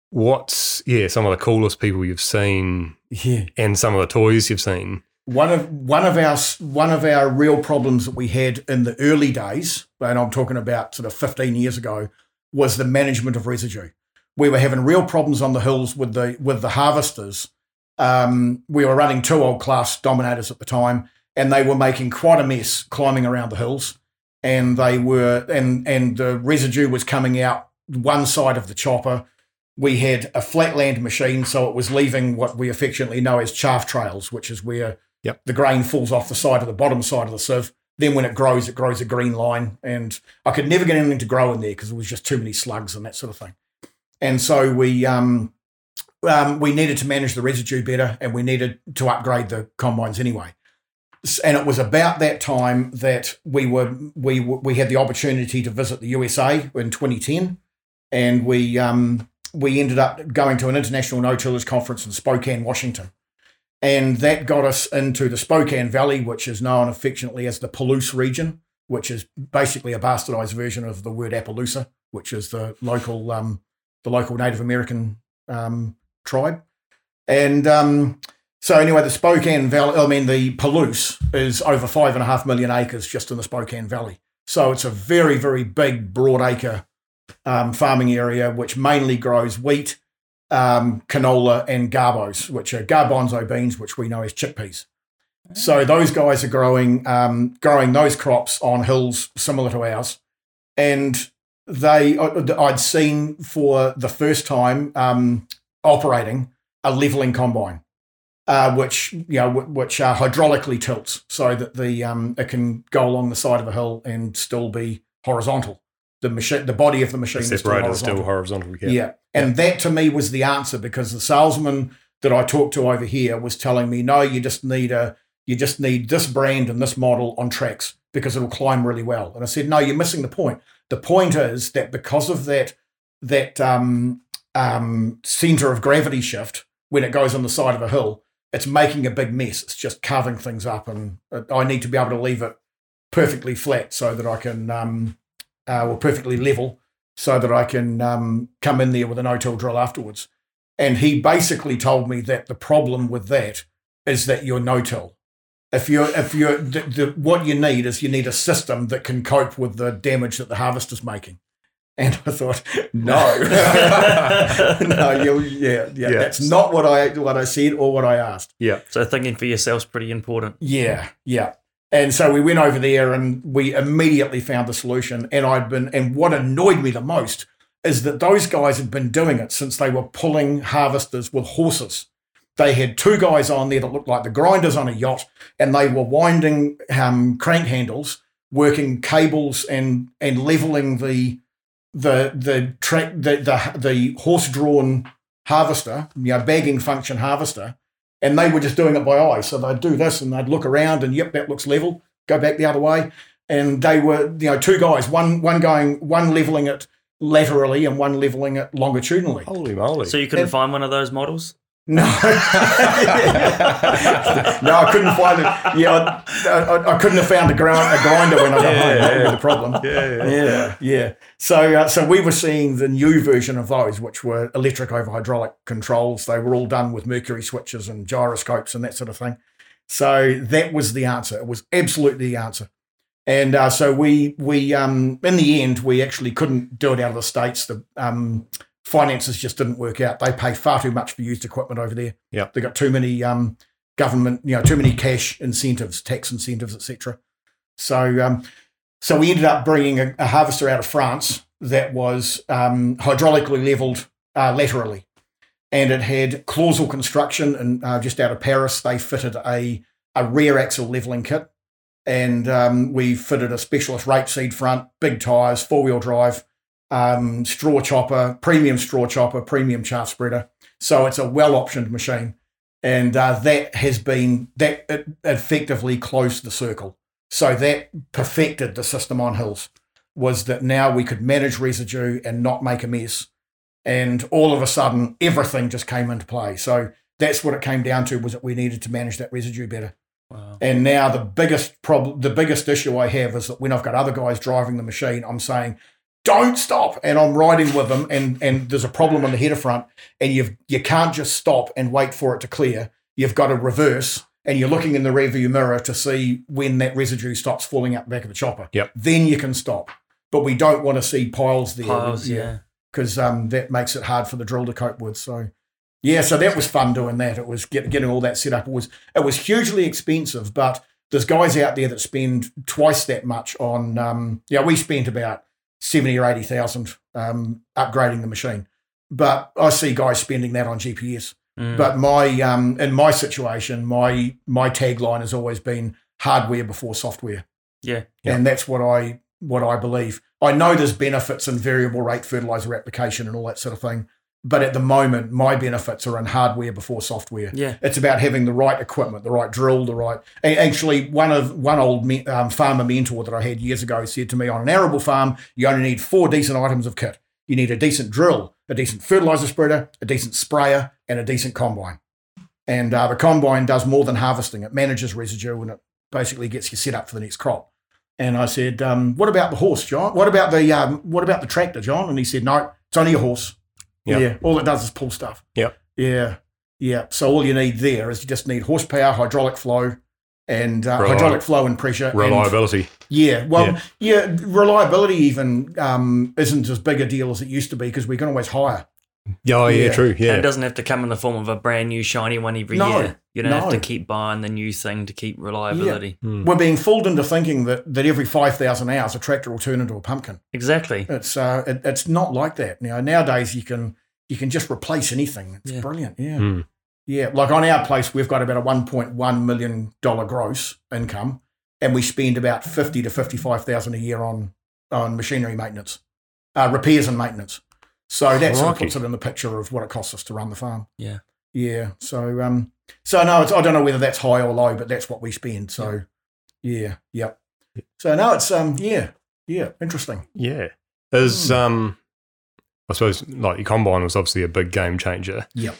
What's yeah, some of the coolest people you've seen Yeah. and some of the toys you've seen. One of one of our one of our real problems that we had in the early days, and I'm talking about sort of 15 years ago, was the management of residue. We were having real problems on the hills with the with the harvesters. Um, we were running two old Claas Dominators at the time, and they were making quite a mess climbing around the hills. And they were and and the residue was coming out one side of the chopper. We had a flatland machine, so it was leaving what we affectionately know as chaff trails, which is where Yep. the grain falls off the side of the bottom side of the sieve. Then when it grows, it grows a green line. And I could never get anything to grow in there because there was just too many slugs and that sort of thing. And so we um, um, we needed to manage the residue better and we needed to upgrade the combines anyway. And it was about that time that we were we we had the opportunity to visit the USA in 2010, and we um, we ended up going to an international no tillers conference in Spokane, Washington and that got us into the Spokane Valley, which is known affectionately as the Palouse region, which is basically a bastardized version of the word Appaloosa, which is the local um, the local Native American um, tribe. And um, so anyway, the Spokane Valley, I mean the Palouse is over five and a half million acres just in the Spokane Valley. So it's a very, very big broad acre um, farming area, which mainly grows wheat, um, canola, and garbos, which are garbanzo beans, which we know as chickpeas. So those guys are growing um, growing those crops on hills similar to ours, and they I'd seen for the first time um, operating a leveling combine, uh, which you know which uh, hydraulically tilts so that the um, it can go along the side of a hill and still be horizontal. The machine, the body of the machine, is still horizontal. still horizontal. Yeah. Yeah. And that to me was the answer because the salesman that I talked to over here was telling me, no, you just need a you just need this brand and this model on tracks because it'll climb really well. And I said, no, you're missing the point. The point is that because of that that um, um, center of gravity shift when it goes on the side of a hill, it's making a big mess. It's just carving things up, and uh, I need to be able to leave it perfectly flat so that I can, um, uh, or perfectly level, so that I can um, come in there with a no-till drill afterwards. And he basically told me that the problem with that is that you're no-till. If you're, if you're, the, the, what you need is you need a system that can cope with the damage that the harvest is making. And I thought, no, [laughs] [laughs] no, you, yeah, yeah, Yeah. that's not what I what I said or what I asked. Yeah. so thinking for yourself's pretty important. Yeah, yeah. And so we went over there and we immediately found the solution. And I'd been, and what annoyed me the most is that those guys had been doing it since they were pulling harvesters with horses. They had two guys on there that looked like the grinders on a yacht, and they were winding um, crank handles, working cables, and and leveling the the the track the the, the horse drawn harvester, you know, bagging function harvester, and they were just doing it by eye. So they'd do this and they'd look around and yep, that looks level. Go back the other way, and they were you know two guys, one one going one leveling it laterally and one leveling it longitudinally. Holy moly. So you couldn't And- find one of those models? No, [laughs] no, I couldn't find it. Yeah, I, I, I couldn't have found a, grind, a grinder when I got Yeah, home. That yeah. the problem. yeah, yeah. Yeah, yeah. So, uh, so we were seeing the new version of those, which were electric over hydraulic controls. They were all done with mercury switches and gyroscopes and that sort of thing. So that was the answer. It was absolutely the answer. And uh, so we we um, in the end we actually couldn't do it out of the states. The um, finances just didn't work out. They pay far too much for used equipment over there. Yeah, they got too many um, government, you know, too many cash incentives, tax incentives, etc. So um, so we ended up bringing a, a harvester out of France that was um, hydraulically leveled uh, laterally, and it had clausal construction. And uh, just out of Paris, they fitted a a rear axle leveling kit, and um, we fitted a specialist rapeseed front, big tires, four wheel drive, um, straw chopper, premium straw chopper, premium chaff spreader. So it's a well optioned machine, and uh, that has been that it effectively closed the circle. So that perfected the system on hills. Was that now we could manage residue and not make a mess, and all of a sudden everything just came into play. So that's what it came down to was that we needed to manage that residue better. Wow. And now the biggest problem, the biggest issue I have is that when I've got other guys driving the machine, I'm saying, "Don't stop," and I'm riding with them, and and there's a problem on the header front, and you you can't just stop and wait for it to clear. You've got to reverse, and you're looking in the rearview mirror to see when that residue stops falling out the back of the chopper. Yep. Then you can stop, but we don't want to see piles there. Piles, yeah. because um, that makes it hard for the drill to cope with. So, yeah, so that was fun doing that. It was get, getting all that set up. It was it was hugely expensive, but there's guys out there that spend twice that much on. Um, yeah, we spent about seventy or eighty thousand um, upgrading the machine, but I see guys spending that on GPS. Mm. But my um, in my situation, my my tagline has always been hardware before software yeah. Yeah. and that's what I what I believe. I know there's benefits in variable rate fertilizer application and all that sort of thing, but at the moment, my benefits are in hardware before software. Yeah. It's about having the right equipment, the right drill, the right. Actually, one of one old me, um, farmer mentor that I had years ago said to me, on an arable farm, you only need four decent items of kit. You need a decent drill, a decent fertilizer spreader, a decent sprayer, and a decent combine. And uh, the combine does more than harvesting; it manages residue and it basically gets you set up for the next crop. And I said, um, "What about the horse, John? What about the um, what about the tractor, John?" And he said, "No, it's only a horse. Yep. Yeah, all it does is pull stuff. Yeah. Yeah, yeah. So all you need there is you just need horsepower, hydraulic flow, and uh, hydraulic flow and pressure. and- Reliability. yeah, well, yeah, reliability even um, isn't as big a deal as it used to be because we can always hire. Yeah, oh, yeah, Yeah. true. And Yeah. it doesn't have to come in the form of a brand new shiny one every No, year. You don't have to keep buying the new thing to keep reliability. Mm. We're being fooled into thinking that, that every 5,000 hours a tractor will turn into a pumpkin. Exactly. It's uh, it, it's not like that. You know, nowadays you can you can just replace anything. It's Yeah. brilliant. Yeah. Mm. Yeah. Like on our place, we've got about a $1.1 million gross income and we spend about 50 to 55,000 a year on, on machinery maintenance, uh, repairs and maintenance. So that sort of puts it in the picture of what it costs us to run the farm. Yeah. Yeah. So, um, so no, it's, I don't know whether that's high or low, but that's what we spend. So, yeah. Yep. So no, it's, um, yeah. Yeah. Interesting. Yeah. Is Hmm. um I suppose like your combine was obviously a big game changer. Yep.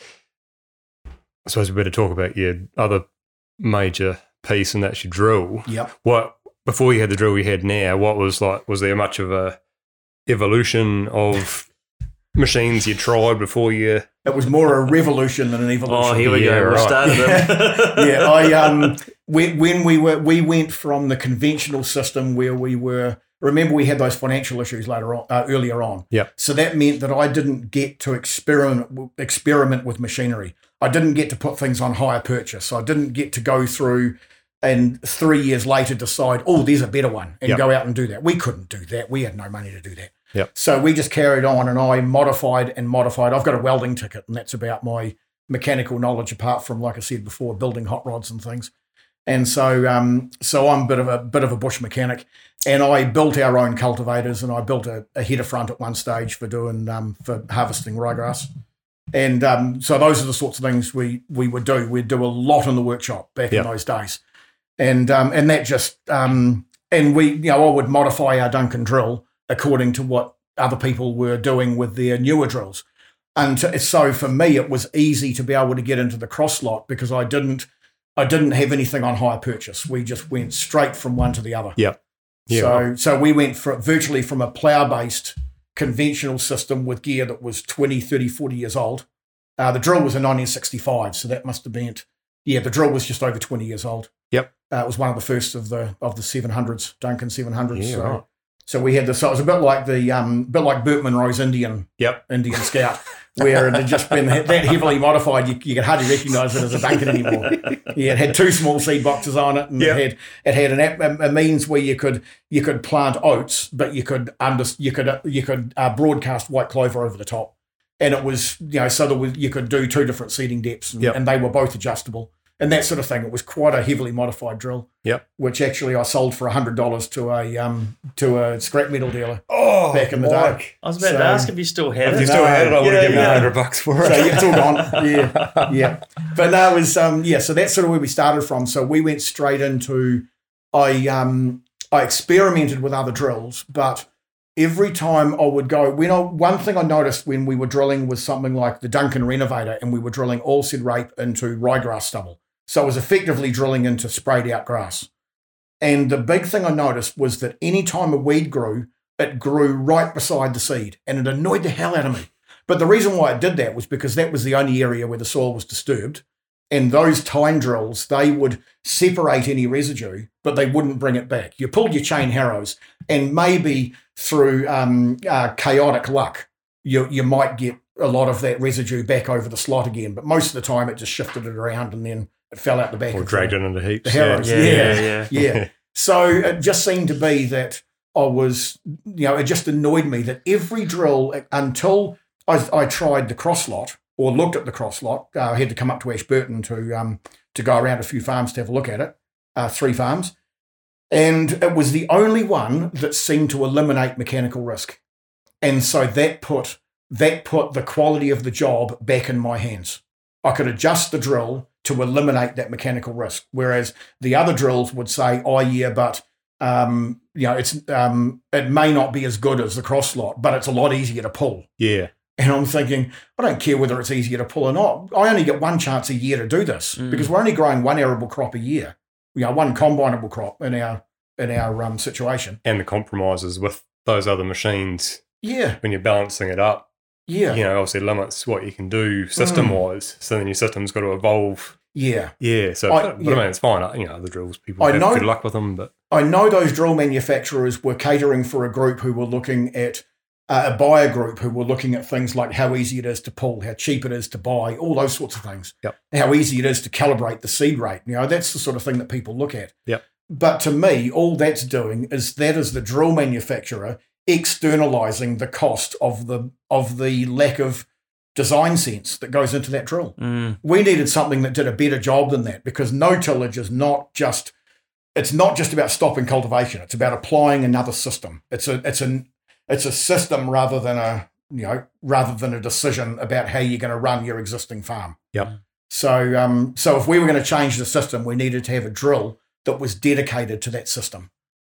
I suppose we better talk about your other major piece and that's your drill. Yep. What before you had the drill you had now, what was like was there much of a evolution of machines you tried before you It was more a revolution than an evolution. Oh, here we Yeah, go. We right. started them. [laughs] yeah, I um when, when we were we went from the conventional system where we were remember we had those financial issues later on uh, earlier on. Yeah. So that meant that I didn't get to experiment experiment with machinery. I didn't get to put things on hire purchase. I didn't get to go through and three years later decide, oh, there's a better one, and Yep. go out and do that. We couldn't do that. We had no money to do that. Yep. So we just carried on, and I modified and modified. I've got a welding ticket, and that's about my mechanical knowledge, apart from, like I said before, building hot rods and things. And so, um, so I'm a bit of a bit of a bush mechanic, and I built our own cultivators, and I built a, a header front at one stage for doing um, for harvesting ryegrass. And um, so those are the sorts of things we we would do. We'd do a lot in the workshop back Yeah. in those days, and um, and that just um, and we you know I would modify our Duncan drill according to what other people were doing with their newer drills. And so for me, it was easy to be able to get into the Cross Slot because I didn't I didn't have anything on hire purchase. We just went straight from one to the other. Yeah. Yeah, So so we went for virtually from a plough based conventional system with gear that was 20, 30, 40 years old. Uh, the drill was in 1965, so that must have been yeah. The drill was just over 20 years old. Yep. Uh, it was one of the first of the of the 700s, Duncan 700s. Yeah, so, right. So we had this. So it was a bit like the um, bit like Burt Munro's Indian Yep. Indian Scout, where it had just been that heavily modified, you, you could hardly recognise it as a Duncan anymore. Yeah, it had two small seed boxes on it, and Yep. it had it had an app, a, means where you could you could plant oats, but you could under you could uh, you could uh, broadcast white clover over the top, and it was you know so that was, you could do two different seeding depths, and, Yep. and they were both adjustable. And that sort of thing. It was quite a heavily modified drill. Yep. Which actually I sold for hundred dollars to a um to a scrap metal dealer Oh, back in the day. I was about So- to ask if you still have If you it. still had it, I would have Yeah, given you yeah. hundred bucks for So it. yeah, it's all gone. [laughs] Yeah, yeah. But no, it was um, yeah. So that's sort of where we started from. So we went straight into I um I experimented with other drills, but every time I would go, when I one thing I noticed when we were drilling was something like the Duncan Renovator, and we were drilling oilseed rape into ryegrass stubble. So it was effectively drilling into sprayed out grass. And the big thing I noticed was that any time a weed grew, it grew right beside the seed, and it annoyed the hell out of me. But the reason why it did that was because that was the only area where the soil was disturbed. And those tine drills, they would separate any residue, but they wouldn't bring it back. You pulled your chain harrows, and maybe through um, uh, chaotic luck, you, you might get a lot of that residue back over the slot again. But most of the time, it just shifted it around and then it fell out the back. Or of dragged the, it into heaps. the harrows. Yeah, Yeah. yeah, yeah. yeah. So it just seemed to be that I was, you know, it just annoyed me that every drill until I, I tried the Cross Slot or looked at the Cross Slot, uh, I had to come up to Ashburton to um, to go around a few farms to have a look at it, uh, three farms, and it was the only one that seemed to eliminate mechanical risk, and so that put that put the quality of the job back in my hands. I could adjust the drill to eliminate that mechanical risk, whereas the other drills would say, "Oh yeah, but um, you know, it's um, it may not be as good as the Cross Slot, but it's a lot easier to pull." Yeah. And I'm thinking, I don't care whether it's easier to pull or not. I only get one chance a year to do this Mm. because we're only growing one arable crop a year. You know, one combinable crop in our in our um, situation. And the compromises with those other machines Yeah, when you're balancing it up, yeah, you know, obviously limits what you can do system wise. So then your system's got to evolve. Yeah. Yeah. So, I- but, yeah. I mean, it's fine. You know, the drills, people I have know- good luck with them, but I know those drill manufacturers were catering for a group who were looking at uh, a buyer group who were looking at things like how easy it is to pull, how cheap it is to buy, all those sorts of things. Yep. How easy it is to calibrate the seed rate. You know, that's the sort of thing that people look at. Yep. But to me, all that's doing is that is the drill manufacturer externalizing the cost of the of the lack of design sense that goes into that drill. Mm. We needed something that did a better job than that because no tillage is not just it's not just about stopping cultivation. It's about applying another system. It's a it's an it's a system rather than a you know rather than a decision about how you're going to run your existing farm. Yep. So um so if we were going to change the system, we needed to have a drill that was dedicated to that system,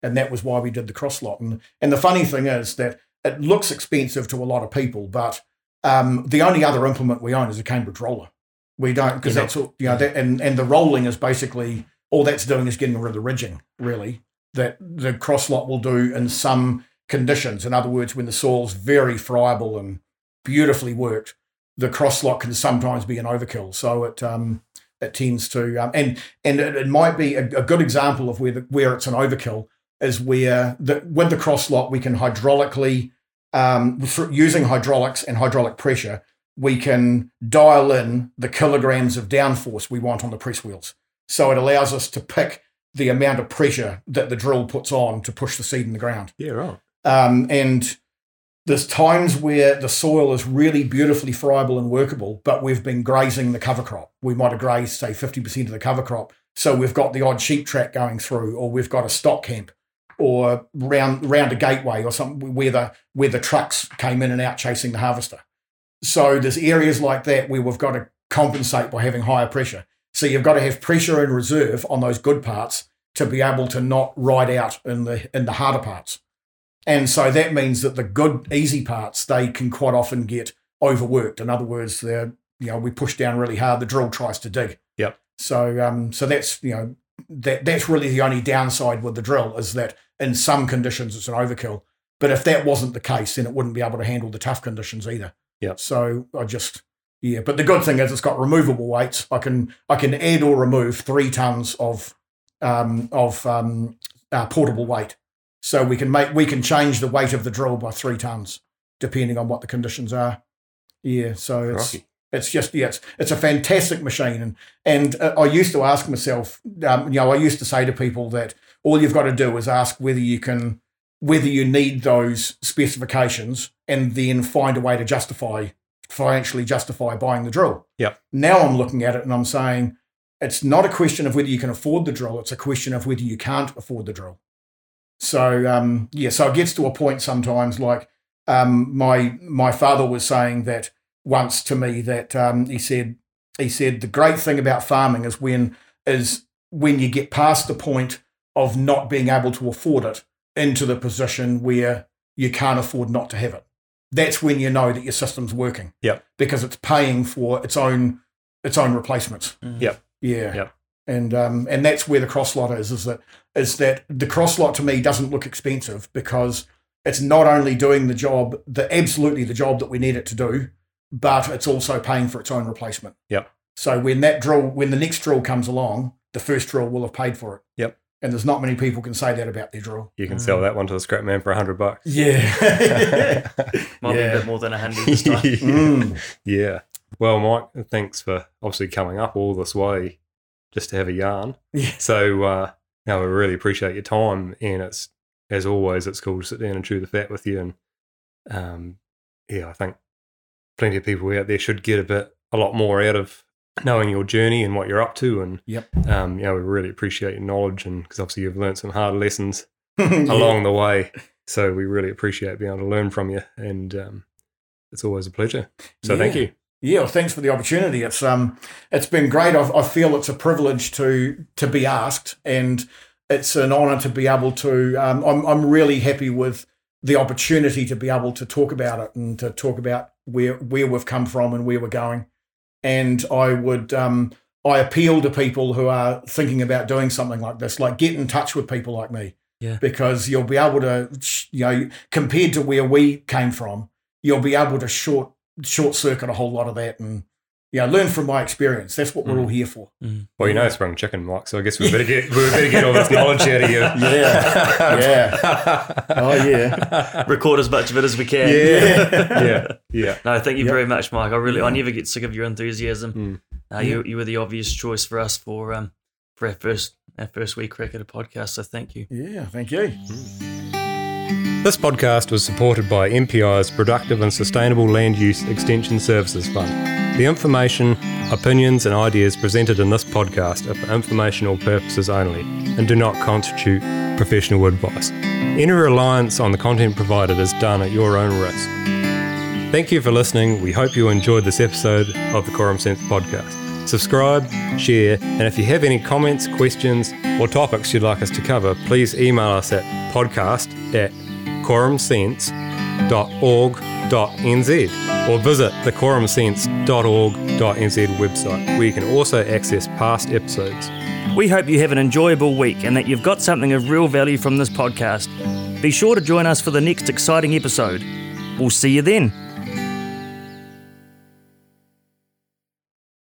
and that was why we did the Cross Slot. And and the funny thing is that it looks expensive to a lot of people, but um, the only other implement we own is a Cambridge roller. We don't because Yeah. that's all you know. That, and and the rolling is basically all that's doing is getting rid of the ridging. Really, that the Cross Slot will do in some conditions. In other words, when the soil's very friable and beautifully worked, the Cross Slot can sometimes be an overkill. So it um, it tends to um, and and it, it might be a, a good example of where the, where it's an overkill is where the with the Cross Slot we can hydraulically um, using hydraulics and hydraulic pressure we can dial in the kilograms of downforce we want on the press wheels. So it allows us to pick the amount of pressure that the drill puts on to push the seed in the ground. Yeah, right. Um, and there's times where the soil is really beautifully friable and workable, but we've been grazing the cover crop. We might have grazed, say, 50% of the cover crop. So we've got the odd sheep track going through, or we've got a stock camp, or round round a gateway or something where the where the trucks came in and out chasing the harvester. So there's areas like that where we've got to compensate by having higher pressure. So you've got to have pressure in reserve on those good parts to be able to not ride out in the in the harder parts. And so that means that the good easy parts they can quite often get overworked. In other words, they're you know we push down really hard, the drill tries to dig. Yep. So um so that's you know that that's really the only downside with the drill is that in some conditions it's an overkill. But if that wasn't the case, then it wouldn't be able to handle the tough conditions either. Yeah. So I just yeah, but the good thing is it's got removable weights. I can I can add or remove three tons of um, of um, uh, portable weight. So we can make we can change the weight of the drill by three tons depending on what the conditions are. Yeah, so it's Crikey. it's just yeah, it's it's a fantastic machine, and and uh, I used to ask myself, um, you know, I used to say to people that all you've got to do is ask whether you can whether you need those specifications, and then find a way to justify financially justify buying the drill. Yep. Now I'm looking at it and I'm saying it's not a question of whether you can afford the drill; it's a question of whether you can't afford the drill. So um, yeah, so it gets to a point sometimes like um, my my father was saying that once to me that um, he said he said the great thing about farming is when is when you get past the point of not being able to afford it into the position where you can't afford not to have it. That's when you know that your system's working. Yep. Because it's paying for its own its own replacements. Mhm. Yep. Yeah. Yep. And um and that's where the Cross Slot is, is that is that the Cross Slot to me doesn't look expensive because it's not only doing the job, the absolutely the job that we need it to do, but it's also paying for its own replacement. Yep. So when that drill, when the next drill comes along, the first drill will have paid for it. Yep. And there's not many people can say that about their drill. You can Mm. sell that one to the scrap man for a hundred bucks. Yeah. [laughs] [laughs] Might be Yeah. a bit more than a hundred this time. Mm. Yeah. Well, Mike, thanks for obviously coming up all this way just to have a yarn. Yeah. So, uh, no, we really appreciate your time, and it's as always, it's cool to sit down and chew the fat with you. And um, yeah, I think plenty of people out there should get a bit, a lot more out of knowing your journey and what you're up to. And Yep. um, know, we really appreciate your knowledge, and because obviously you've learned some hard lessons [laughs] Yeah. along the way. So we really appreciate being able to learn from you, and um, it's always a pleasure. So thank you. Yeah, well, thanks for the opportunity. It's um, it's been great. I, I feel it's a privilege to to be asked, and it's an honour to be able to. Um, I'm I'm really happy with the opportunity to be able to talk about it and to talk about where where we've come from and where we're going. And I would um, I appeal to people who are thinking about doing something like this, like get in touch with people like me. Yeah. Because you'll be able to, you know, compared to where we came from, you'll be able to short short circuit a whole lot of that and yeah, learn from my experience. That's what we're all here for. Well, you know it's sprung chicken, Mike. So I guess we better get we better get all this [laughs] knowledge out of you. Yeah, [laughs] yeah. Oh yeah. Record as much of it as we can. Yeah, [laughs] yeah, yeah. No, thank you Yep. very much, Mike. I really, I never get sick of your enthusiasm. Mm. Uh, you, you were the obvious choice for us for um for our first our first week cricketer podcast. So thank you. Yeah, thank you. This podcast was supported by MPI's Productive and Sustainable Land Use Extension Services Fund. The information, opinions, and ideas presented in this podcast are for informational purposes only and do not constitute professional advice. Any reliance on the content provided is done at your own risk. Thank you for listening. We hope you enjoyed this episode of the Quorum Sense podcast. Subscribe, share, and if you have any comments, questions, or topics you'd like us to cover, please email us at podcast at quorumsense.org.nz or visit the quorumsense.org.nz website where you can also access past episodes. We hope you have an enjoyable week and that you've got something of real value from this podcast. Be sure to join us for the next exciting episode. We'll see you then.